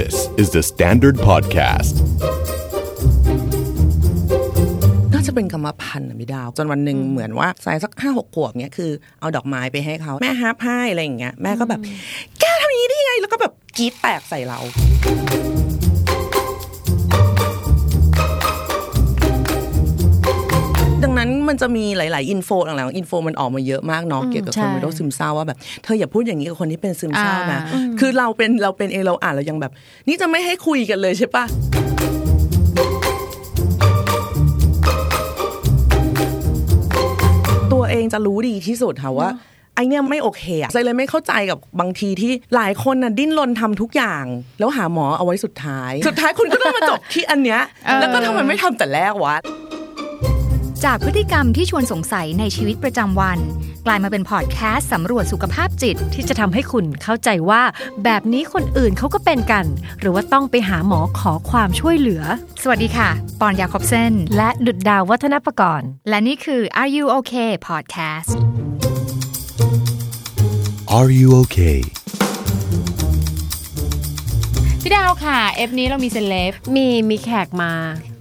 This is the Standard Podcast. น่าจะเป็นกรรมพันธุ์อะพี่ดาว จนวันหนึ่งเหมือนว่าใส่สักห้าหกขวบเนี้ยคือเอาดอกไม้ไปให้เขาแม่ฮับให้อะไรอย่างเงี้ยแม่ก็แบบ แกทำอย่างนี้ได้ยังไง แล้วก็แบบกรีดแตกใส่เรา นั้นมันจะมีหลาย ๆ อินโฟหลังๆอินโฟมันออกมาเยอะมากเนาะเกี่ยวกับใช่คนเป็นโรคซึมเศร้าว่าแบบเธออย่าพูดอย่างนี้กับคนที่เป็นซึมเศร้านะอ่าคือเราเป็นเราเป็นเองเราอ่านเรายังแบบ นี่จะไม่ให้คุยกันเลยใช่ปะตัวเองจะรู้ดีที่สุดค่ะว่าไอเนี่ยไม่โอเคอะใจเลยไม่เข้าใจกับบางทีที่หลายคนน่ะดิ้นรนทำทุกอย่าง แล้วหาหมอเอาไว้สุดท้าย สุดท้ายคุณก็ต้องมาจบที่อันเนี้ยเออแล้วก็ทำไมไม่ทำแต่แรกวะ จากพฤติกรรมที่ชวนสงสัยในชีวิตประจำวัน กลายมาเป็นพอดแคสต์สำรวจสุขภาพจิต ที่จะทำให้คุณเข้าใจว่า แบบนี้คนอื่นเขาก็เป็นกัน หรือว่าต้องไปหาหมอขอความช่วยเหลือ สวัสดีค่ะ ปอนยาคอบเซนและดุดดาววัฒนประกรณ์ และนี่คือ Are You Okay Podcast Are you okay? พี่ดาวค่ะ เอฟนี้เรามีเซเลบมีมีแขกมา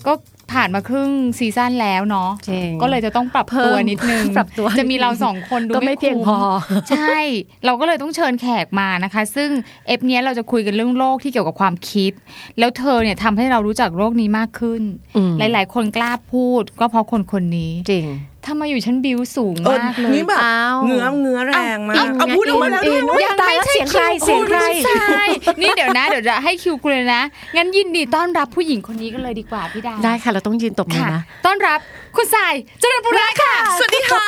ก็ ผ่านมาครึ่งซีซั่นแล้วเนาะจริงก็เลยจะต้องปรับเพิ่ตัวมนิดนึงปรับตัวจะมีเราสองคนดูก็ไม่เพียงพอคุ้มใช่ เราก็เลยต้องเชิญแขกมานะคะ ซึ่งเอฟเนี้ยเราจะคุยกันเรื่องโรคที่เกี่ยวกับความคิด แล้วเธอเนี่ยทำให้เรารู้จักโรคนี้มากขึ้นอืมหลาย ๆ คนกล้าพูด ก็เพราะคนคนนี้จริง ทำไมาอยู่ชั้นบิวสูงเออมากเลยนี่แบบอ้าวเงื้อเงื้อแรงมากอินเอาพูดออกมาแล้วด้วยอินเว้ยอินตายแล้วเสียงใครเสียงใครใช่นี่เดี๋ยวนะ เดี๋ยวจะให้คิวกูเลยนะ งั้นยินดีต้อนรับผู้หญิงคนนี้กันเลยดีกว่าพี่ดาวได้ค่ะ เราต้องยืนตบมือค่ะนะ ต้อนรับคุณสายเจริญบุระค่ะ สวัสดีค่ะ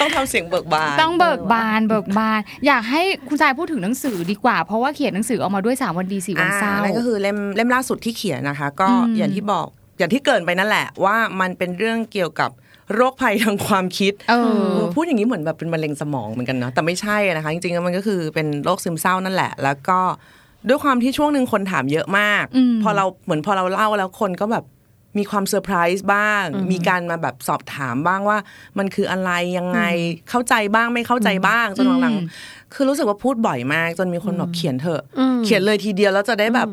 ต้องทำเสียงเบิกบาน ต้องเบิกบานเบิกบาน อยากให้คุณสายพูดถึงหนังสือดีกว่า เพราะว่าเขียนหนังสือออกมาด้วย3วันดี4วันเศร้าอ่านั่นก็คือเล่มเล่มล่าสุดที่เขียนนะคะ ก็อืมอย่างที่บอก อย่างที่เกรินไปนั่นแหละว่ามันเป็นเรื่องเกี่ยวกับโรคภัยทางความคิดเออเออพูดอย่างนี้เหมือนแบบเป็นมะเร็งสมองเหมือนกันเนาะแต่ไม่ใช่นะคะจริงๆแล้วมันก็คือเป็นโรคซึมเศร้านั่นแหละ แล้วก็ด้วยความที่ช่วงหนึ่งคนถามเยอะมากอืมพอเราเหมือนพอเราเล่าแล้วคนก็แบบมีความเซอร์ไพรส์บ้าง มีการมาแบบสอบถามบ้างว่า มันคืออะไรยังไงเข้าใจบ้างไม่เข้าใจบ้างจนหลังๆคือรู้สึกว่าพูดบ่อยมาก จนมีคนบอกเขียนเถอะอืมเขียนเลยทีเดียวแล้วจะได้แบบเอ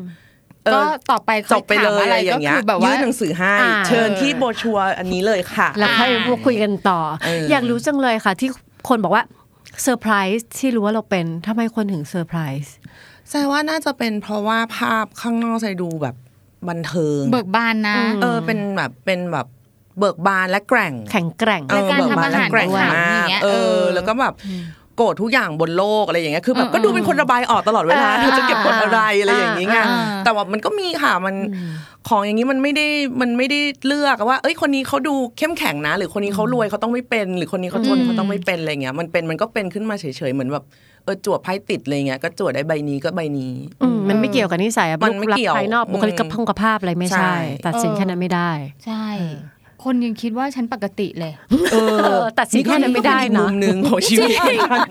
ก็อต่อไปจบไปเลยถามอะไรอะไรอก็ย่างเงี้คืยอแบบว่ายื่นหนังสือให้อ่าเชิญที่โบรชัวร์อันนี้เลยค่ะ แล้วค่อยมาคุยกันต่อเออออยากรู้จังเลยค่ะ ที่คนบอกว่าเซอร์ไพรส์ที่รู้ว่าเราเป็นทำไมคนถึงเซอร์ไพรสแสดงว่าน่าจะเป็นเพราะว่าภาพข้างนอกทรายดูแบบบันเทิง เบิกบานนะ เออเป็นแบบเป็นแบบเบิกบานและแกร่ง แข็งแกร่งเออและการเบิกบานทำอาและหารแกร่งขำมาอกย่างเงี้ยเอเอออ แล้วก็แบบ โกรธทุกอย่างบนโลกอะไรอย่างเงี้ยคือแบบเออก็ดูเป็นคนระบายออกตลอดเวลาเออเธอจะเก็บกดอะไรอะไรอย่างงี้ไงอ่าแต่ว่ามันก็มีค่ะมันของอย่างนี้มันไม่ได้มันไม่ได้เลือกว่าเอ้ยคนนี้เขาดูเข้มแข็งนะ หรือคนนี้เขารวยเขาต้องไม่เป็น หรือคนนี้เขาจนเขาต้องไม่เป็นอะไรเงี้ยมันเป็นมันก็เป็นขึ้นมาเฉยๆเหมือนแบบเออจั่วไพ่ติดอะไรเงี้ยก็จั่วได้ใบนี้ก็ใบนี้อืมมันไม่เกี่ยวกับนิสัยอะมันไม่รูปลักษณ์เกี่ยวภายนอกอืมบุคลิกภาพอะไรไม่ใช่ใช่ ตัดสินแค่นั้นไม่ได้ ใช่ คนยังคิดว่าฉันปกติเลย เออตัดสินแค่นั้นไม่ได้ก็เป็อีกมุมหนึ่งนะของชีวิตเหมือนกัน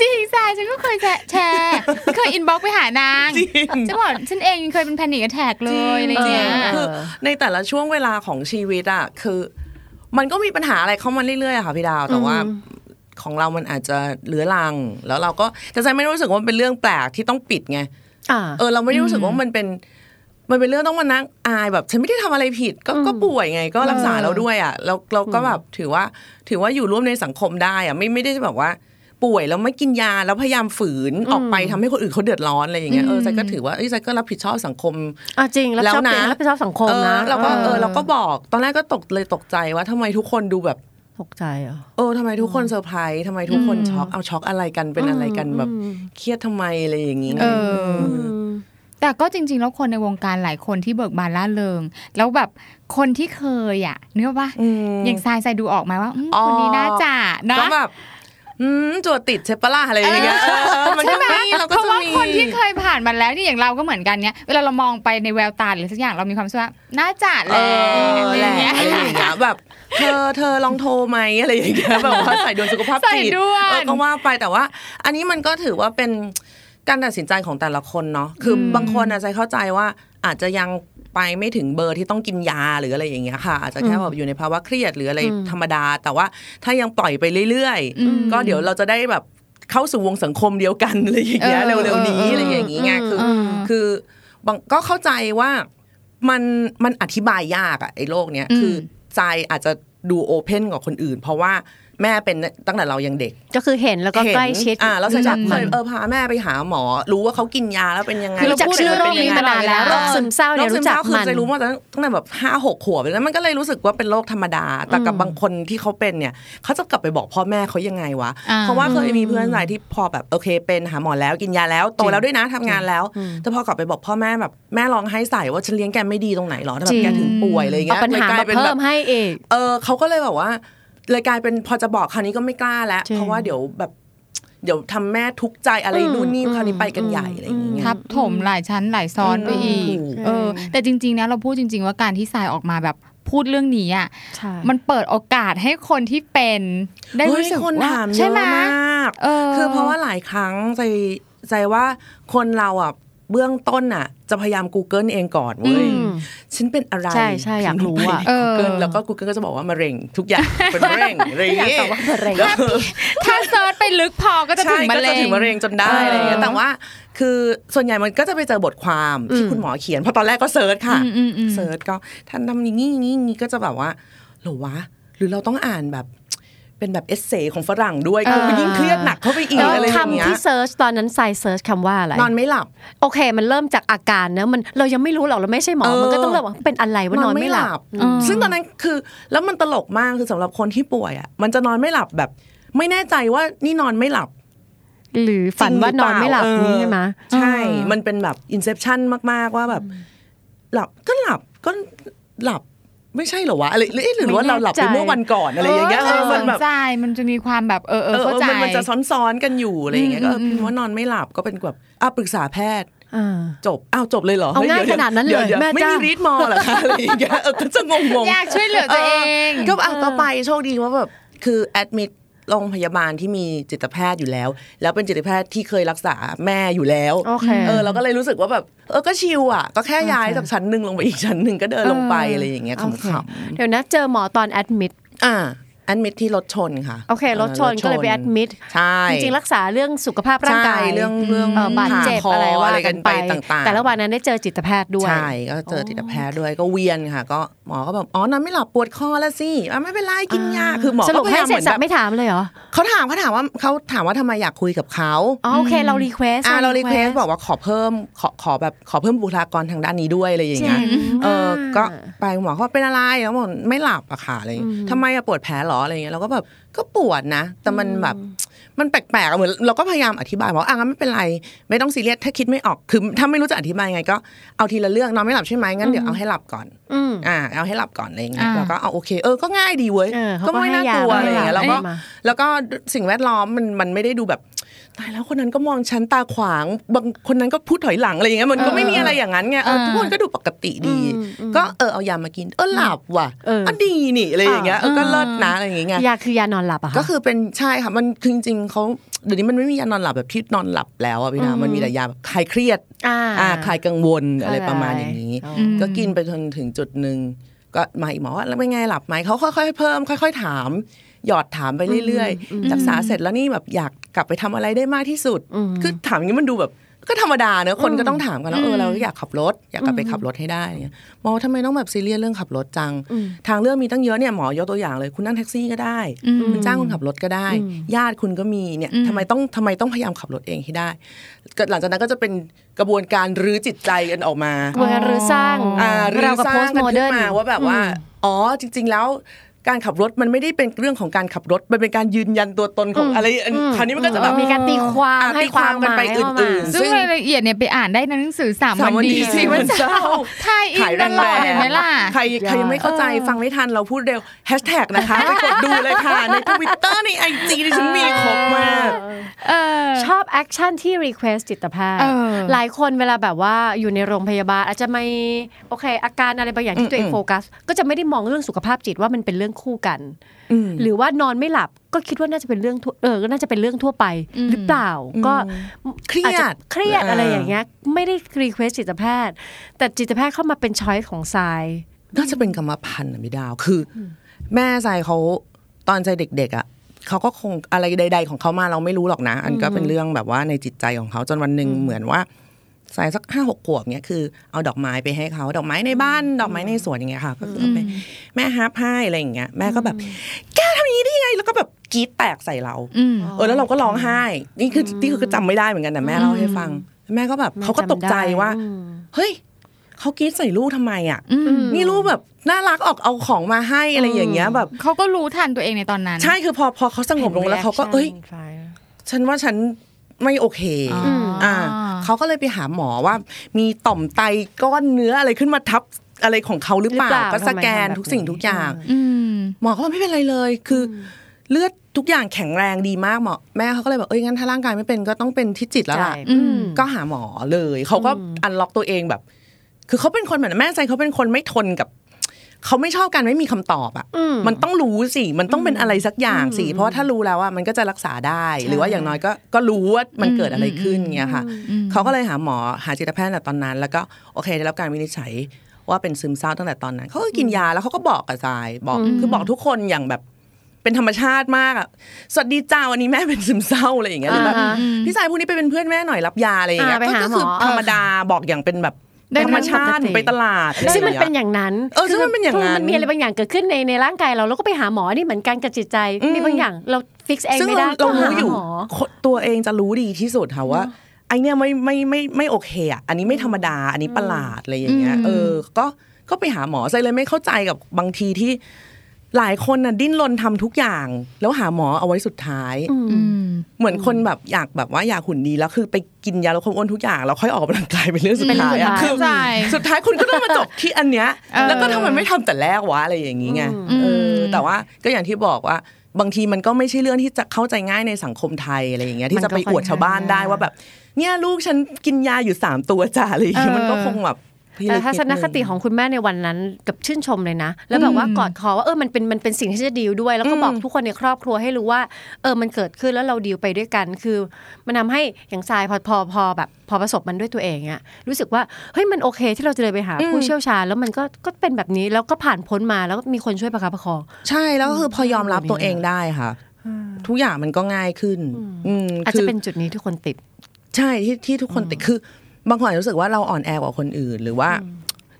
จริงทรายฉันก็เคยแชร์เคย inbox ไปหานางจริงฉันบอกฉันเองยังเคยเป็น panic attack เลยอะไรเงี้ยเออคือในแต่ละช่วงเวลาของชีวิตอะคือ มันก็มีปัญหาอะไรเข้ามาเรื่อยๆอะค่ะพี่ดาวแต่ว่าของเรามันอาจจะเลื้อรัง แล้วเราก็แต่ใจไม่ได้รู้สึกว่ามันเป็นเรื่องแปลกที่ต้องปิดไงอ่าเออ เราไม่ได้รู้สึกว่ามันเป็น มันเป็นเรื่องต้องมานั่งอายแบบ ฉันไม่ได้ทำอะไรผิด ก็ก็ป่วยไง ก็รักษาเราด้วยอะเราเราก็แบบถือว่า ถือว่าอยู่ร่วมในสังคมได้อะไม่ไม่ได้แบบว่าป่วยแล้วไม่กินยาแล้วพยายามฝืนออกไปทำให้คนอื่นเขาเดือดร้อนอะไรอย่างเงี้ยเออใจก็ถือว่าเอ้ยใจก็รับผิดชอบสังคมอะจริงรับผิดชอบแล้วนะตัวเองรับผิดชอบสังคมเออนะเราก็เออเราก็บอกตอนแรกก็ตกเลยตกใจว่าทำไมทุกคนดูแบบตกใจเหรอเออทำไมทุกคนเซอร์ไพรส์ทำไมทุกคนช็อกเอาช็อกอะไรกันเป็นอะไรกันแบบ เครียดทำไมอะไรอย่างงี้เออ แต่ก็จริง ๆ แล้วคนในวงการหลายคนที่เบิกบานล่าเริง แล้วแบบคนที่เคยอะเนื้อว่าอืมอย่างทรายใส่ดูออกมาว่าอืมอ๋อคนนี้น่าจะนะก็แบบอืมจวดติดใช่ปะล่ะอะไรอย่างเงี้ยเออมันก็มีเราก็เพราะจะว่ามีคนที่เคยผ่านมาแล้วนี่อย่างเราก็เหมือนกันเนี้ยเวลาเรามองไปในแววตาหรือสักอย่างเรามีความรู้สึกว่าน่าจะแหเอละออะไรแหอละย่างเงี้ยอะไรอย่างเงี้ยแบบเธอเธอลองโทรไหมอะไรอย่างเงี้ยแบบว่าใส่ดวงสุขภาพใส่จิตด่วนเออก็ว่าไปแต่ว่า อันนี้มันก็ถือว่าเป็น การตัดสินใจของแต่ละคนเนาะคืออบางคนอาจจะเข้าใจว่าอาจจะยังไปไม่ถึงเบอร์ที่ต้องกินยาหรืออะไรอย่างเงี้ยค่ะ อาจจะแค่แบบอยู่ในภาวะเครียดหรืออะไรธรรมดา แต่ว่าถ้ายังปล่อยไปเรื่อยๆ ก็เดี๋ยวเราจะได้แบบเข้าสู่วงสังคมเดียวกันอะไรอย่างเงี้ยเออเร็วๆนี้เออเออออะไรอย่างงี้ไงคืออมคือบางก็เข้าใจว่ามันมันอธิบายยากอะไอ้โรคเนี้ยอืมคือใจอาจจะดูโอเพนกว่าคนอื่น เพราะว่า แม่เป็นตั้งแต่เรายังเด็ก ก็คือเห็นแล้วก็เห็นใกล้ชิดอ่าแล้วจะจับรู้เคจัยมันเออพาแม่ไปหาหมอ รู้ว่าเขากินยาแล้วเป็นยังไงคือรู้จักชื่อโรคนี้มานานแล้วโรคซึมเศร้าเนี่ยโคซึรู้จักศคือมันจะรู้มาตั้งแต่แบบห้าหกขวบแล้วมันก็เลยรู้สึกว่าเป็นโรคธรรมดา แต่กับบางคนที่เขาเป็นเนี่ยเขาจะกลับไปบอกพ่อแม่เขายังไงวะอ่าเพราะว่าเคยมีเพื่อนสายที่พอแบบโอเค เป็นหาหมอแล้วกินยาแล้วโตแล้วด้วยนะทำงานแล้วแต่พอกลับไปบอกพ่อแม่แบบแม่ร้องไห้ใส่ว่าฉันเลี้ยงแกไม่ดีตรงไหนหรอถ้าแบบแกถึงป่วยอะไรอย่างเอาเงี้ยปัญหาเลยกลมายเป็นเพิ่แบบมให้เองเออเขาก็เลยแบบว่า เลยกลายเป็นพอจะบอกคราวนี้ก็ไม่กล้าแล้วจริงเพราะว่าเดี๋ยวแบบเดี๋ยวทำแม่ทุกข์ใจอะไรอืมนู่นนี่อืมคราวนี้ไปกันใหญ่อะไรอย่างเงี้ยทับ ถมหลายชั้นหลายซ้อนไปอีกอืมเออ แต่จริงๆนะเราพูดจริง ๆ ว่าการที่ทรายออกมาแบบพูดเรื่องนี้อะใช่มันเปิดโอกาสให้คนที่เป็น ได้เฮ้ยรู้สึกคนว่าถามเยใช่อะไหมมากเออคือเพราะว่าหลายครั้งใจใจว่าคนเราอะ เบื้องต้นอะ จะพยายาม Google เองก่อนเว้ยอืมฉันเป็นอะไรใช่ใช่อยากรู้อะพิมพ์ไปใน Google แล้วก็ Google ก็จะบอกว่ามะเร็งทุกอย่างเป็นมะเร็งอะไรอย่างอยากเงี้ยตอบว่ามะเร็งถ้าเซิร์ชไปลึกพอก็จะถึงมะเร็ใช่ก็จะถึงงมะเร็งจนได้อะไรอย่างเงี้ยแต่ว่าคือส่วนใหญ่มันก็จะไปเจอบทความที่คุณหมอเขียนเพราะตอนแรกก็ search ค่ะอืมอืมอืม search ก็ท่านทำอย่างนี้อย่างนี้อย่างนี้ก็จะแบบว่าเหรอวะหรือเราต้องอ่านแบบ เป็นแบบ essay ของฝรั่งด้วยก็ยิ่งเครียดหนักเข้าไปอีกแล้วอะไรอย่างเงี้คำยที่ searchตอนนั้นใส่ search คำว่าอะไรนอนไม่หลับ โอเค มันเริ่มจากอาการเนอะมันเรายังไม่รู้หรอกเราไม่ใช่หมอเออมันก็ต้องเริ่มว่าเป็นอะไรว่านอนไม่หลับอืมซึ่งตอนนั้นคือแล้วมันตลกมากคือสำหรับคนที่ป่วยอะมันจะนอนไม่หลับแบบ ไม่แน่ใจว่านี่นอนไม่หลับหรือฝันว่านอนไม่หลับจริงหรือเปล่านี้ใช่ไหมใช่ มันเป็นแบบอินเซ t ชันมาก ๆ ว่าแบบ หลับก็หลับก็หลับ ไม่ใช่เหรอวะอะไรหรือเอ๊ะหรือว่าเราหลับไปเมื่อวันก่อนอะไรอย่างเงี้ยเออเออสมันนแบบใจมันจะมีความแบบเออเออเข้าใจมันมันจะซ้อนๆกันอยู่อะไรอย่างเงี้ยก็เอออืมพิมพ์ว่านอนไม่หลับก็เป็นแบบอะปรึกษาแพทย์อ่าจบอ้าวจบเลยเหรอเอาง่ายฮ้ดี๋วขนาดนั้นเลยดี๋วแม่ไม่จ้ามีรีดมอเหรอคะอะไรอย่างเงี้ยเออก็จะงงๆอยากช่วยเหลือตัวเองก็อะก็ไปโชคดีว่าแบบคือ admit โรงพยาบาลที่มีจิตแพทย์อยู่แล้ว แล้วเป็นจิตแพทย์ที่เคยรักษาแม่อยู่แล้วโอเคเออเราก็เลยรู้สึกว่าแบบเออก็ chill อะก็แค่ย้ายโอเคจากชั้นหนึ่งลงไปอีกชั้นหนึ่งก็เดินลงไปเออออะไรอย่างเงี้ยโอเคขำเดี๋ยวนะเจอหมอตอน admit ๆอ่า admit ที่รถชนค่ะ โอเค รถชนก็เลยไป admit ใช่ จริงๆ รักษาเรื่องสุขภาพร่างกายใช่เรื่องเรื่องเอ่อบาดเจ็บคออะไรว่าอะไรกักันนไปไปต่างๆ แต่ละวันนั้นได้เจอจิตแพทย์ด้วย ใช่ ก็เจอจิตแพทย์ด้วยก็เวียนค่ะ ก็หมอก็แบบอ๋อนอนไม่หลับปวดคอแล้วสิอะไม่เป็นไรกินยา คือหมอสรุก็ปพยาให้ยามเสเหร็มืจอนสัแบบบไม่ถามเลยเหรอเขาถามเขาถามว่าเขาถามว่าทำไมอยากคุยกับเขาอ๋อโอเค เรา request อ่าเรา request บอกว่าขอเพิ่มขอขอแบบขอเพิ่มบุคลากรทางด้านนี้ด้วยอะไรอย่างเงี้ยเจ๋งเออมากก็ไปหมอเขาบอกเป็นอะไรแล้วบอกไม่หลับอะค่ะอะไรอย่างเงี้ยทำไมอะปวดแผลเหรออะไรอย่างเงี้ยเราก็แบบก็ปวดนะ แต่มันแบบมันแปลกๆอะเหมือนเราก็พยายามอธิบายบอกว่าอะงั้นไม่เป็นไร ไม่ต้องซีเรียสถ้าคิดไม่ออกคือถ้าไม่รู้จะอธิบายยังไงก็เอาทีละเรื่องนอนไม่หลับใช่ไหมงั้นเดี๋ยวเอาให้หลับก่อนอืมอ่า เอาให้หลับก่อนอะไรอย่างเงี้ยอ่าแล้วก็เอาโอเคเออก็ง่ายดีเว้ยเออเขาก็ก็ไม่ให้น่ากลัวยาอะไรอย่างเงี้ยให้แล้วก็ยามาแล้วก็สิ่งแวดล้อมมันมันไม่ได้ดูแบบ ตายแล้วคนนั้นก็มองฉันตาขวางบางคนนั้นก็พูดถอยหลังอะไรอย่างเงี้ยมันก็ไม่มีอะไรอย่างนั้นไงเออเออทุกคนก็ดูปกติดี ก็เออเอายามากินเออหลับว่ะเอออะดีนี่อะไรอย่างเงี้ยเออก็เลิศนะอะไรอย่างเงี้ยยาคือยานอนหลับอะะก็คือเป็นใช่ค่ะมันคือจริงๆเขาเดี๋ยวนี้มันไม่มียานอนหลับแบบที่นอนหลับแล้วอะพี่นามันมีแต่ยาแบบคลายเครียดอ่าอ่าคลายกังวลอะไรเข้าใจประมาณอย่างนี้อืมก็กินไปจนถึงจุดหนึ่งก็มาอีกหมอว่าแล้วเป็นไงหลับไหมเขาค่อยๆเพิ่มค่อย ๆ ถามหยอดถามไปเรื่อยๆรักษาเสร็จแล้วนี่แบบอยาก กลับไปทำอะไรได้มากที่สุด คือถามอย่างนี้มันดูแบบก็ธรรมดาเนอะคนก็ต้องถามกันแล้วเออเราอยากขับรถ อยากกลับไปขับรถให้ได้เนี่ยหมอทำไมต้องแบบซีเรียสเรื่องขับรถจัง ทางเลือกมีตั้งเยอะเนี่ยหมอยกตัวอย่างเลยคุณนั่งแท็กซี่ก็ได้คุณจ้างคนขับรถก็ได้ ญาติคุณก็มีเนี่ยทำไมต้องทำไมต้องพยายามขับรถเองให้ได้ก็หลังจากนั้นก็จะเป็นกระบวนการรื้อจิตใจกันออกมากระบวนการรื้อสร้างอ่ารื้เราอกับสร้าโพงสต์กันโมขึ้เดิร์นนมาว่าแบบว่าอ๋อจริง ๆแล้ว การขับรถมันไม่ได้เป็นเรื่องของการขับรถ มันเป็นการยืนยันตัวตนของอะไรอันคราวนี้มันก็จะแบบมีการตีความอะให้ตีความกันไปความหมายเข้ามาอื่นๆ ซึ่งรายละเอียดเนี่ยไปอ่านได้ในหนังสือสามสามวัวันนดีดีสี่วันเศร้าไทยอิขายนแรตงลอดๆเห็นไหมล่ะใครใครยังไม่เข้าใจฟังไม่ทันเราพูดเร็วแฮชแท็กนะคะไปกดดูเลยค่ะ ในทวิตเตอร์ใน IG ที่ฉันมีครบมากเออชอบ actionที่ request จิตแพทย์เออหลายคนเวลาแบบว่าอยู่ในโรงพยาบาลอาจจะไม่โอเค อาการอะไรบางอย่างที่ตัวเองอืมโฟกัส ก็จะไม่ได้มองเรื่องสุขภาพจิตว่ามันเป็นเรื่องคู่กันอืมหรือว่านอนไม่หลับก็คิดว่าน่าจะเป็นเรื่องทั่วเออก็น่าจะเป็นเรื่องทั่วไป หรือเปล่า ก็เครียดอาจจะเครียดอ่าอะไรอย่างเงี้ย ไม่ได้ request จิตแพทย์ แต่จิตแพทย์เข้ามาเป็น choice ของทรายน่าจะเป็นกรรมพันธุ์อะพี่ดาวคือแม่ทรายเขาตอนทรายเด็ก ๆ อะเขาก็คงอะไรใด ๆ ของเขามาเราไม่รู้หรอกนะ อันก็เป็นเรื่องแบบว่าในจิตใจของเขาจนวันหนึ่งเหมือนว่า ทรายสักห้าหกขวบเนี้ยคือเอาดอกไม้ไปให้เขาดอกไม้ในบ้าน ดอกไม้ในสวนอย่างเงี้ยค่ะ ก็คือเอาไปแม่ฮับให้อะไรอย่างเงี้ยแม่ก็แบบ แกทำอย่างนี้ได้ยังไงแล้วก็แบบกรี๊ดแตกใส่เราอืมเออแล้วเราก็ร้องไห้ นี่คือนี่คือจำไม่ได้เหมือนกันแต่แม่เล่าให้ฟัง แม่ก็แบบเขาก็ตกใจว่า เฮ้ยเขากรีดใส่ลูกทำไมอะอืมนี่ลูกแบบน่ารักออกเอาของมาให้อะไรอย่างเงี้ยแบบเขาก็รู้ทันตัวเองในตอนนั้น ใช่คือพอพอเขาสงบลงแล้วเขาก็เอ้ยฉันว่าฉัน ไม่โอเคอ๋ออ่อ่าเขาก็เลยไปหาหมอว่า มีต่อมไตก้อนเนื้ออะไรขึ้นมาทับอะไรของเขาหรือเปล่าหรือเปล่าก็สแกนทำไมทำแบบทุกสิ่งนี้ทุกอย่างอืมหมอก็บอกไม่เป็นไรเลย คืออเลือดทุกอย่างแข็งแรงดีมากหมอแม่เขาก็เลยบอกเอ้ยงั้นถ้าร่างกายไม่เป็นก็ต้องเป็นที่จิตแล้วล่ะอืมก็หาหมอเลยเขาก็อันล็อกตัวเองแบบ คือเขาเป็นคนเหมือนแม่ใจเขาเป็นคนไม่ทนกับ เขาไม่ชอบการไม่มีคำตอบอะอืมมันต้องรู้สิมันต้องเป็นอะไรสักอย่างสิเพราะว่าถ้ารู้แล้วอะมันก็จะรักษาได้ หรือว่าอย่างน้อยก็ก็รู้ว่ามันเกิดอะไรขึ้นเงี้ยค่ะเขาก็เลยหาหมอหาจิตแพทย์แต่ตอนนั้น แล้วก็โอเคได้รับการวินิจฉัยว่าเป็นซึมเศร้าตั้งแต่ตอนนั้นเขาก็กินยาแล้วเขาก็บอกกับทรายบอกคือบอกทุกคนอย่างแบบเป็นธรรมชาติมากอะ สวัสดีจ้าวันนี้แม่เป็นซึมเศร้าอะไรอย่างเงี้ยหรือแบบอ่าฮะพี่ทรายพรุ่งนี้ไปเป็นเพื่อนแม่หน่อยรับยาอะไรอย่างเงี้ยอ่าไปหาก็คือหมอธรรมดาบอกอย่างเป็นแบบ ได้ธรรมชาติปกติไปตลาดซึ่งมันอะไรอย่างเงี้ยเป็นอย่างนั้นเออซึ่งมันเป็นอย่างนั้นมันมีอะไรบางอย่างเกิดขึ้นในในร่างกายเราแล้วก็ไปหาหมอนี่เหมือนกันกับจิตใจอืมมีบางอย่างเรา fix เองซึ่งไม่เราได้เราก็หารู้อยู่หมอคนตัวเองจะรู้ดีที่สุดค่ะว่าไอเนี้ยไม่ไม่ไม่ไม่โอเคอะอันนี้ไม่ธรรมดา อันนี้ประหลาดอะไรอย่างเงี้ยอืมเออก็ก็ไปหาหมอใจเลยไม่เข้าใจกับบางทีที่ หลายคนน่ะดิ้นรนทำทุกอย่าง แล้วหาหมอเอาไว้สุดท้ายอืมเหมือนคนแบบอยากแบบว่าอยากหุ่นดีแล้วคือไปกินยาลดความอ้วนทุกอย่างแล้วค่อยออกกำลังกายเป็นเรื่องสุดท้ายอะเป็นเรื่องสุดท้ายคือใช่สุดท้ายคุณก็ต้องมาจบที่อันเนี้ยเออแล้วก็ทำไมไม่ทำแต่แรกวะอะไรอย่างงี้ไงอืมเออแต่ว่าก็อย่างที่บอกว่าบางทีมันก็ไม่ใช่เรื่องที่จะเข้าใจง่ายในสังคมไทยอะไรอย่างเงี้ยที่จะไปอวดชาวบ้านได้ว่าแบบ เนี่ยลูกฉันกินยาอยู่สามตัวจ้าอะไรอย่างเงี้ยมันก็คงแบบ พิลึแต่กทัศนดงคติของคุณแม่ในวันนั้นกับชื่นชมเลยนะ แล้วแบบว่าอืมกอดคอว่าเออมันเป็นมันเป็นสิ่งที่จะดีลด้วย แล้วก็อืมบอกทุกคนในครอบครัวให้รู้ว่า เออมันเกิดขึ้นแล้วเราดีลไปด้วยกัน คือ มันทำให้อย่างทรายพอพอพอแบบพอประสบมันด้วยตัวเองอะรู้สึกว่าเฮ้ยมันโอเคที่เราจะเลยไปหาผู้เชี่ยวชาญ แล้วมันก็ก็เป็นแบบนี้แล้วก็ผ่านพ้นมาแล้วก็มีคนช่วยประคับประคองใช่แล้วก็คือพอยอมรับตัวเองได้ค่ะทุกอย่างมันก็ง่ายขึ้นอืมอาจคืจะเป็นจุดนี้ที่คนติด ใช่ที่ที่ทุกคนติดคือ บางคนอาจจะรู้สึกว่าเราอ่อนแอกว่าคนอื่น หรือว่า